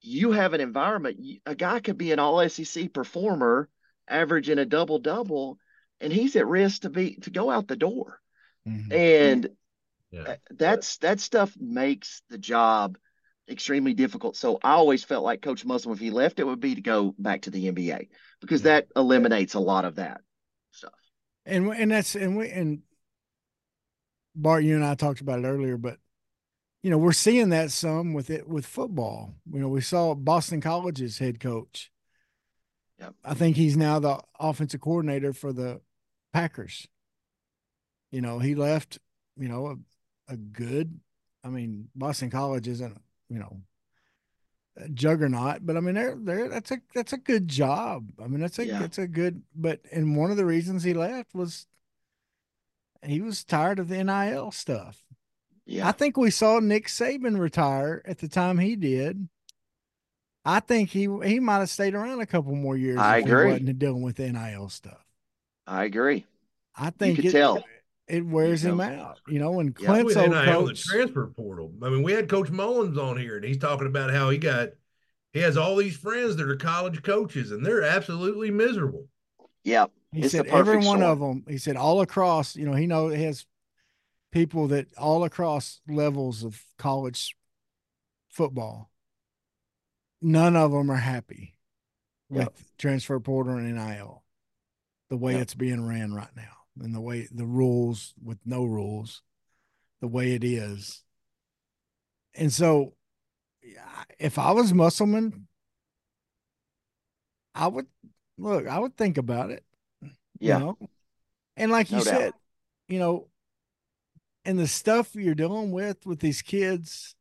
you have an environment, a guy could be an all SEC performer, averaging a double double, and he's at risk to be to go out the door. Mhm. And Yeah. that's that stuff makes the job extremely difficult. So I always felt like Coach Musselman, if he left, it would be to go back to the NBA because Yeah. that eliminates a lot of that stuff. and and that's and we and Bart, you and I talked about it earlier, but you know, we're seeing that some with it with football. You know, we saw Boston College's head coach. Yep. I think he's now the offensive coordinator for the Packers. You know, he left, you know, a, a good, I mean, Boston College isn't, you know, juggernaut, but I mean, they're, they're, that's a, that's a good job. I mean, that's a, Yeah. that's a good, but, and one of the reasons he left was he was tired of the NIL stuff. Yeah. I think we saw Nick Saban retire at the time he did. I think he he might have stayed around a couple more years. I agree. He wasn't dealing with the NIL stuff. I agree. I think could it, tell. It wears You him out. You know, when Yeah. Clint's With old NIL, the transfer portal. I mean, we had Coach Mullins on here, and he's talking about how he got he has all these friends that are college coaches, and they're absolutely miserable. Yeah. he it's said every perfect one of them. He said all across. You know, he know he has people that all across levels of college football. None of them are happy with transfer portal and NIL, the way Yep. it's being ran right now, and the way the rules with no rules, the way it is. And so, if I was Musselman, I would look. I would think about it. Yeah. You know? And like you doubt. said, you know, and the stuff you're dealing with with these kids,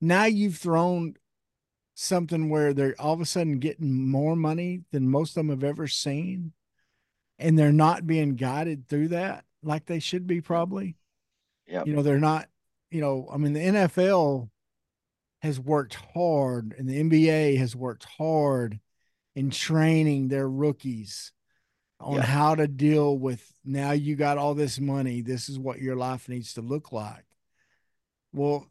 now you've thrown something where they're all of a sudden getting more money than most of them have ever seen. And they're not being guided through that like they should be, probably. Yep. You know, they're not, you know, I mean, the NFL has worked hard and the NBA has worked hard in training their rookies on Yeah. how to deal with now you got all this money. This is what your life needs to look like. Well,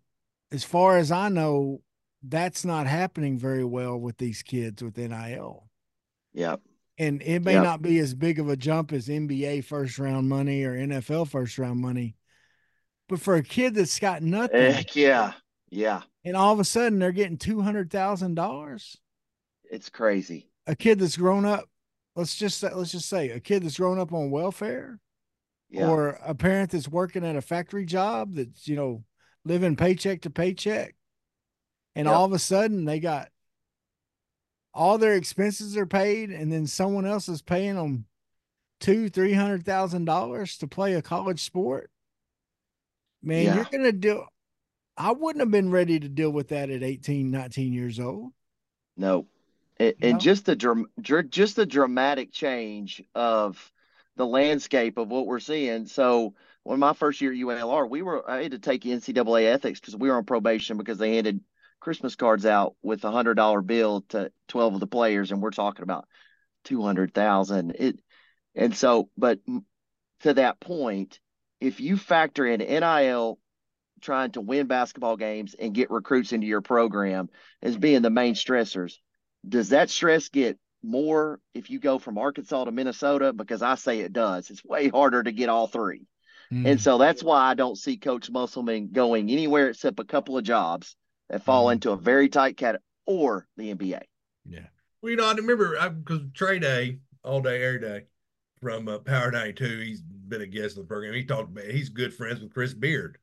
as far as I know, that's not happening very well with these kids with NIL. Yeah. And it may Yep. not be as big of a jump as NBA first round money or NFL first round money. But for a kid that's got nothing, Heck yeah. Yeah. and all of a sudden they're getting two hundred thousand dollars, It's crazy. a kid that's grown up, let's just say, let's just say a kid that's grown up on welfare, Yeah. or a parent that's working at a factory job that's you know living paycheck to paycheck and Yep. all of a sudden they got all their expenses are paid and then someone else is paying them two three hundred thousand dollars to play a college sport man Yeah. you're gonna do i wouldn't have been ready to deal with that at 18 19 years old No. And, You and just the dr- just the dramatic change of the landscape of what we're seeing. So when my first year at UALR, we were I had to take NCAA ethics because we were on probation because they handed Christmas cards out with a hundred dollar bill to twelve of the players, and we're talking about two hundred thousand. It and so, but to that point, if you factor in NIL trying to win basketball games and get recruits into your program as being the main stressors, does that stress get more if you go from Arkansas to Minnesota? Because I say it does. It's way harder to get all three. And hmm. so that's why I don't see Coach Musselman going anywhere except a couple of jobs that fall Mhm. into a very tight cat or the NBA. yeah Well, you know, I remember because Trey Day all day, every day from uh, Power 92, he's been a guest on the program. He talked about he's good friends with Chris Beard.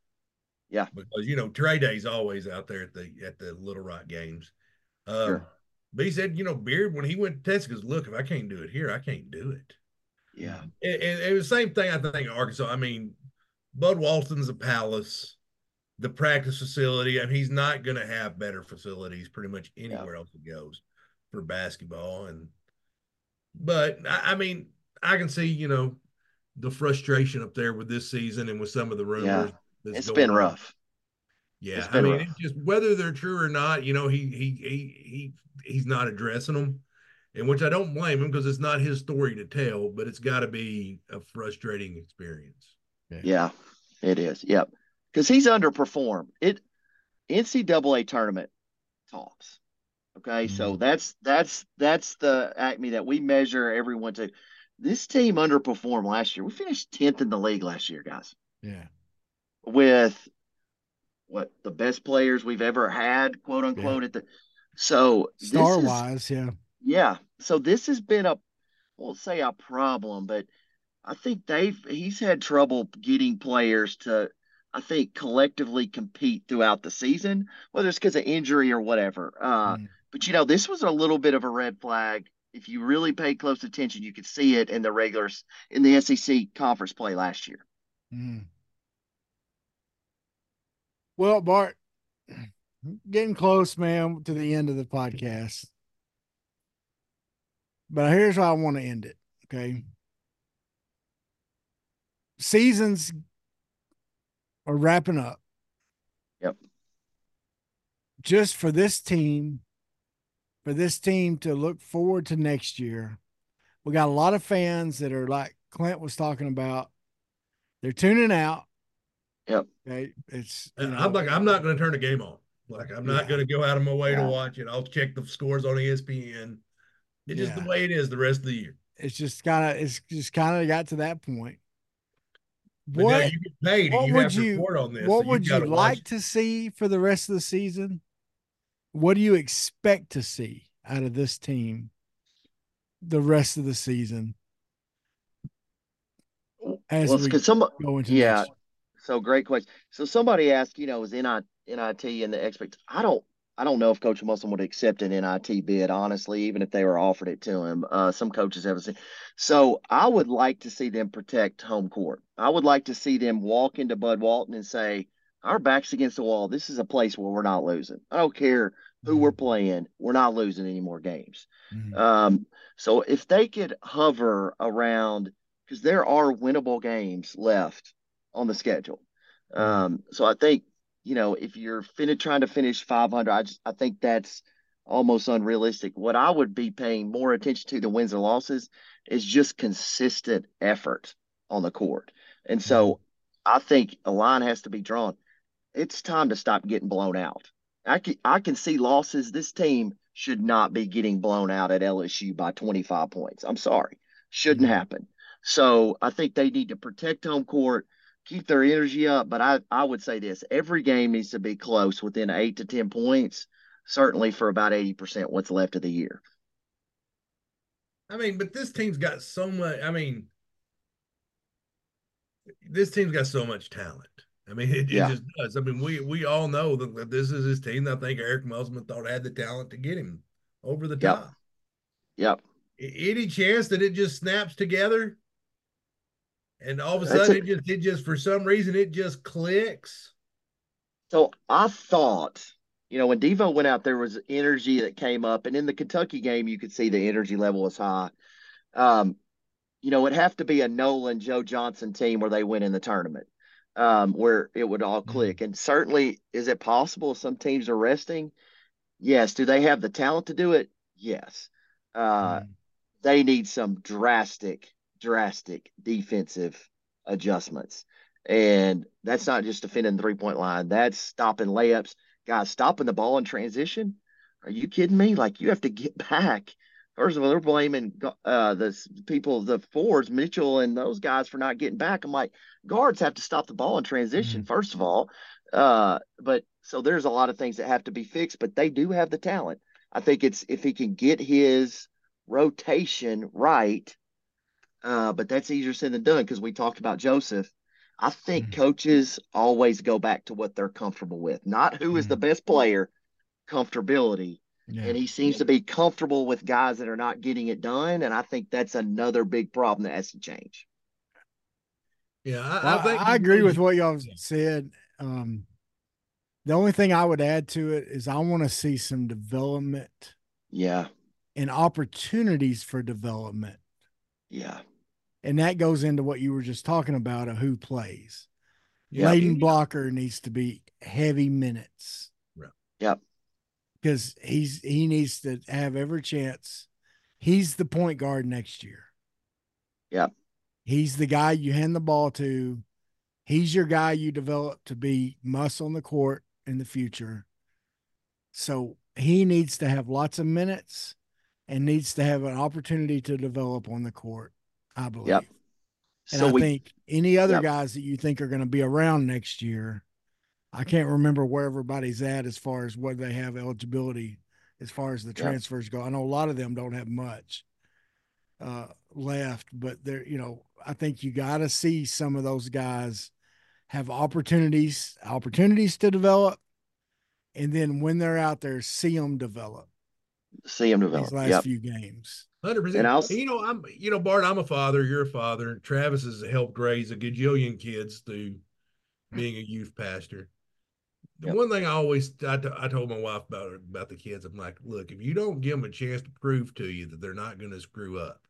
Yeah. because you know Trey Day's always out there at the at the Little Rock games. Um, Sure. But he said, you know, Beard when he went to Texas, goes, look, if I can't do it here, I can't do it. Yeah. And, and it was the same thing I think in Arkansas. I mean, Bud Walton's a palace, the practice facility. I mean, he's not going to have better facilities pretty much anywhere else he goes for basketball. And but I, I mean, I can see you know the frustration up there with this season and with some of the rumors. Yeah. that's It's going been on. rough. Yeah, It's I mean, it's just whether they're true or not, you know, he he he he he's not addressing them, and which I don't blame him because it's not his story to tell, but it's got to be a frustrating experience. Yeah, it is. Yep. Because he's underperformed. It NCAA tournament tops. Okay, so mm-hmm. that's that's that's the acme that we measure everyone to. This team underperformed last year. We finished tenth in the league last year, guys, yeah with what the best players we've ever had, quote unquote. At the so this star is- wise yeah yeah. So this has been a, I won't say a problem, but I think they've he's had trouble getting players to I think, collectively compete throughout the season, whether it's because of injury or whatever. Uh, mm. But, you know, this was a little bit of a red flag. If you really paid close attention, you could see it in the regulars in the SEC conference play last year. Mm. Well, Bart, getting close, man, to the end of the podcast. But here's how I want to end it. Okay. Seasons are wrapping up. Yep. Just for this team, for this team to look forward to next year, we got a lot of fans that are like Clint was talking about. They're tuning out. Yep. Okay. It's you know, I'm like, I'm not going to turn the game on. Like, I'm not yeah. going to go out of my way yeah. to watch it. I'll check the scores on ESPN. It's yeah. just the way it is the rest of the year. It's just kind of, it's just kind of got to that point. What, you get paid what you would you, this, What so would you like it. to see for the rest of the season? What do you expect to see out of this team the rest of the season? As well, we some, go into yeah. So great question. So somebody asked, you know, is NIT, NIT and the expect? I don't I don't know if Coach Musselman would accept an NIT bid, honestly, even if they were offered it to him. Uh, some coaches haven't seen. So I would like to see them protect home court. I would like to see them walk into Bud Walton and say, Our back's against the wall. This is a place where we're not losing. I don't care who we're mm-hmm. playing, we're not losing any more games. Mm-hmm. Um, so if they could hover around, because there are winnable games left on the schedule. Mm-hmm. Um, so I think you know, if you're fin- trying to finish 500, I just I think that's almost unrealistic. What I would be paying more attention to the wins and losses is just consistent effort on the court. And so mm-hmm. I think a line has to be drawn. It's time to stop getting blown out. I can, I can see losses. This team should not be getting blown out at LSU by 25 points. I'm sorry. Shouldn't mm-hmm. happen. So I think they need to protect home court keep their energy up. But I, I would say this every game needs to be close within eight to 10 points, certainly for about 80% what's left of the year. I mean, but this team's got so much. I mean, this team's got so much talent. I mean, it, it yeah. just does. I mean, we we all know that this is his team. I think Eric Musselman thought had the talent to get him over the top. Yep. Any chance that it just snaps together? And all of a sudden a, it just it just for some reason it just clicks. So I thought, you know, when Devo went out, there was energy that came up, and in the Kentucky game, you could see the energy level was high. Um, you know, it'd have to be a Nolan Joe Johnson team where they win in the tournament, um, where it would all click. Mm-hmm. And certainly, is it possible some teams are resting? Yes. Do they have the talent to do it? Yes. Uh, mm-hmm. They need some drastic drastic defensive adjustments. And that's not just defending the three point line, that's stopping layups, guys, stopping the ball in transition. Are you kidding me? Like, you have to get back. First of all, they're blaming uh, the people, the fours, Mitchell and those guys for not getting back. I'm like, guards have to stop the ball in transition, mm-hmm. first of all. Uh, but so there's a lot of things that have to be fixed, but they do have the talent. I think it's if he can get his rotation right, uh, but that's easier said than done because we talked about Joseph. I think mm-hmm. coaches always go back to what they're comfortable with, not who is mm-hmm. the best player, comfortability. Yeah. And he seems to be comfortable with guys that are not getting it done. And I think that's another big problem that has to change. Yeah, I, well, I, I agree with what y'all said. Um, the only thing I would add to it is I want to see some development. Yeah. And opportunities for development. Yeah. And that goes into what you were just talking about of who plays. Yep. Layden Blocker needs to be heavy minutes. Yep. Because he's he needs to have every chance. He's the point guard next year. Yep. He's the guy you hand the ball to. He's your guy you develop to be muscle on the court in the future. So he needs to have lots of minutes and needs to have an opportunity to develop on the court. I believe. Yep. And so I we, think any other yep. guys that you think are going to be around next year, I can't remember where everybody's at as far as whether they have eligibility as far as the yep. transfers go. I know a lot of them don't have much uh, left, but they're, you know, I think you got to see some of those guys have opportunities opportunities to develop, and then when they're out there, see them develop See them develop. these last Yep. few games. Hundred And percent. I'll You know, I'm. You know, Bart. I'm a father. You're a father. Travis has helped raise a gajillion kids through being a youth pastor. The Yep. one thing I always I, t- I told my wife about about the kids. I'm like, look, if you don't give them a chance to prove to you that they're not going to screw up,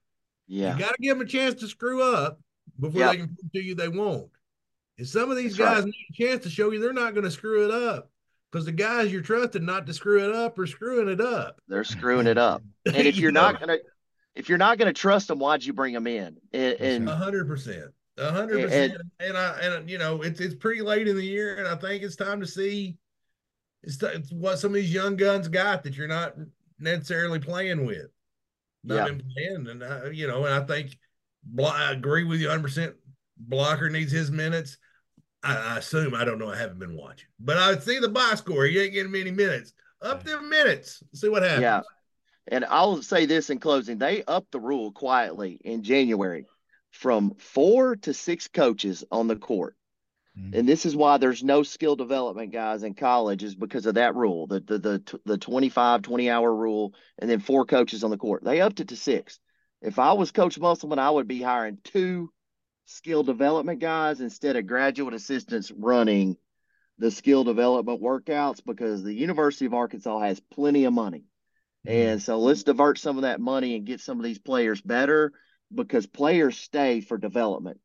Yeah. you got to give them a chance to screw up before Yep. they can prove to you they won't. And some of these That's right. guys need a chance to show you they're not going to screw it up because the guys you're trusting not to screw it up are screwing it up. They're screwing it up. And if You you're not gonna if you're not gonna trust them, why'd you bring them in? And, and A hundred percent. A hundred And- percent. And I and you know it's it's pretty late in the year, and I think it's time to see it's, it's what some of these young guns got that you're not necessarily playing with. Not Yeah. been playing, and I, you know, and I think I agree with you 100. percent Blocker needs his minutes. I, I assume I don't know. I haven't been watching, but I see the box score. He ain't getting many minutes. Up them minutes. See what happens. yeah. And I'll say this in closing. They upped the rule quietly in January from four to six coaches on the court. Mhm. And this is why there's no skill development guys in college is because of that rule, the the the, the 25, 20 hour rule, and then four coaches on the court. They upped it to six. If I was Coach Musselman, I would be hiring two skill development guys instead of graduate assistants running the skill development workouts because the University of Arkansas has plenty of money. And so let's divert some of that money and get some of these players better because players stay for development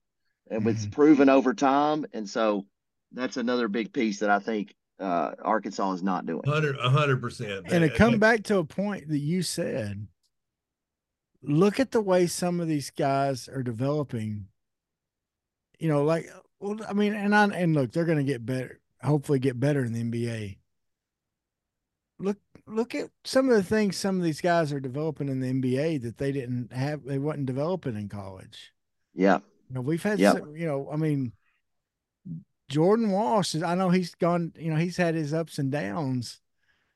and it's proven over time. And so that's another big piece that I think uh, Arkansas is not doing. Hundred, a hundred percent. and to come back to a point that you said, look at the way some of these guys are developing. You know, like well, I mean, and I and look, they're going to get better. Hopefully, get better in the NBA. Look, look at some of the things some of these guys are developing in the NBA that they didn't have. They wasn't developing in college. Yeah. You know, we've had, some, you know, I mean, Jordan Walsh. is- I know he's gone. You know, he's had his ups and downs.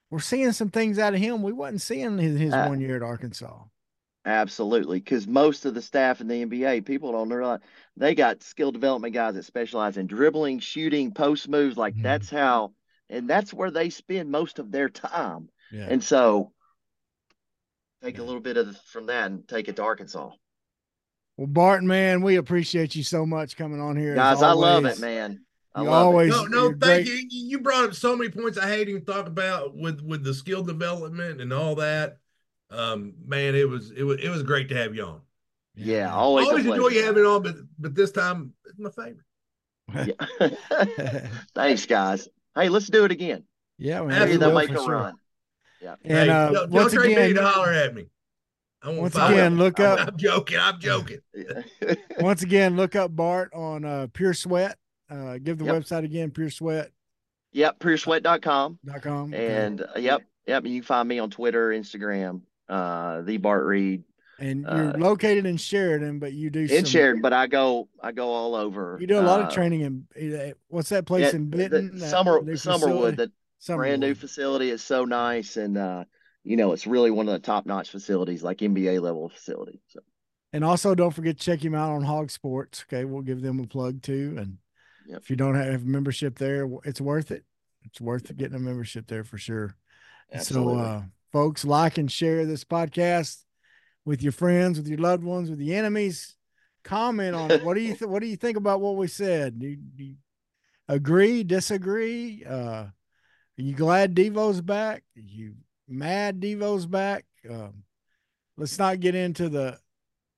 We're seeing some things out of him we wasn't seeing in his Uh, one year at Arkansas. Absolutely, because most of the staff in the NBA, people don't realize they got skill development guys that specialize in dribbling, shooting, post moves. Like Mhm. that's how, and that's where they spend most of their time. Yeah. And so, take Yeah. a little bit of the, from that and take it to Arkansas, well, Barton, man, we appreciate you so much coming on here. guys. I love it, man. I You love always- it. No, no, thank great. you. You brought up so many points I hate even talk about with with the skill development and all that. Um, man, it was it was it was great to have you on. Yeah, always. a always enjoy you having on, but but this time it's my favorite. Yeah. Thanks, guys. Hey, let's do it again. yeah, man. Maybe Maybe we they'll make for a sure. run. And Hey, uh, don't, once Trey Biddy again, to holler at me. I won't once again, him. look I'm, up I'm joking. I'm joking. once again, look up Bart on uh, Pure Sweat. Uh, give the Yep. website again, Pure Sweat. yep, puresweat.com. Okay. And uh, yep, yep. And you can find me on Twitter, Instagram, uh, the Bart Reid and you're uh, located in Sheridan, but you do in some, Sheridan, but I go I go all over. You do a lot of uh, training in uh, what's that place yeah, in Benton? the Summer Summerwood, the brand new facility is so nice and uh you know it's really one of the top notch facilities, like NBA level facility. So And also, don't forget to check him out on Hog Sports. Okay, we'll give them a plug too. And Yep. if you don't have a membership there, it's worth it. It's worth getting a membership there for sure. absolutely. So, uh, folks, like and share this podcast with your friends, with your loved ones, with your enemies. Comment on it. What do you th- What do you think about what we said? Do you, do you agree? Disagree? Uh, are you glad Devo's back? Are you mad Devo's back? Um, let's not get into the,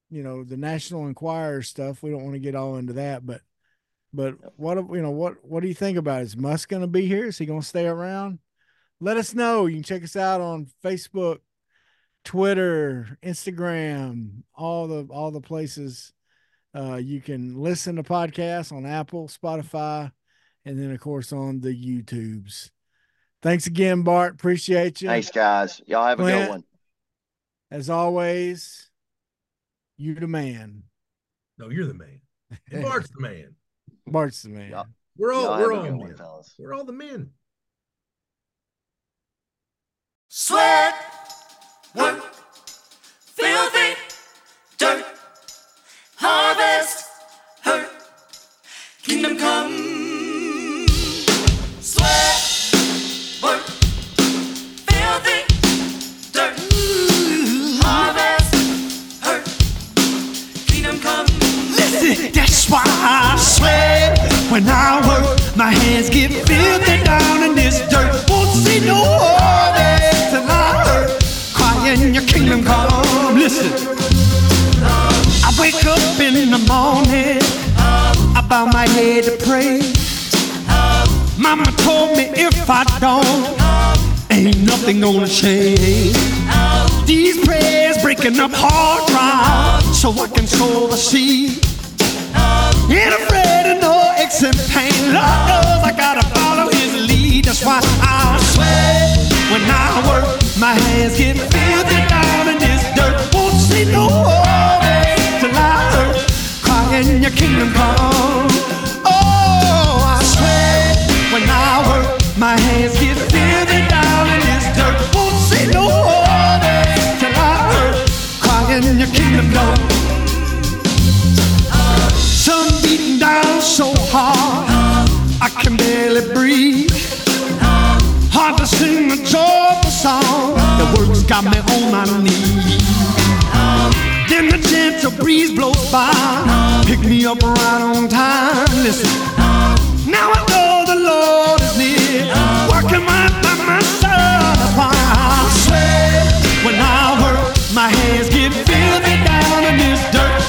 you know, the National Enquirer stuff. We don't want to get all into that, but, but what you know, what what do you think about it? Is Muss going to be here? Is he going to stay around? Let us know. You can check us out on Facebook, Twitter, Instagram, all the all the places. Uh, you can listen to podcasts on Apple, Spotify, and then of course on the YouTubes. Thanks again, Bart. Appreciate you. Thanks, guys. Y'all have a good one. As always, you're the man. No, you're the man. And Bart's the man. Bart's the man. Yeah. We're all Y'all we're all a good one, men. fellas. We're all the men. Sweat, work, filthy dirt, harvest, hurt, kingdom come, sweat, work, filthy dirt, harvest, hurt, kingdom come. Listen, that's why I sweat when I work, my hands get. Bow my head to pray. Mama told me if I don't, ain't nothing gonna change. These prayers breaking up hard drive so I can sow the seed. Ain't afraid of no aches pain. Lord knows I gotta follow his lead. That's why I swear when I work, my hands get filthy down in this dirt. Won't see no hurt. Crying your kingdom come. Oh, I swear when I work, my hands get filthy down in this dirt. Won't see no harvest till I hurt. Crying your kingdom come. Sun beating down so hard, I can barely breathe. Hard to sing a joyful song, the words got me on my knees a gentle breeze blows by. Pick me up right on time. Listen, now I know the Lord is near. Walking right by my side. I swear, when I work, my hands get filthy down in this dirt.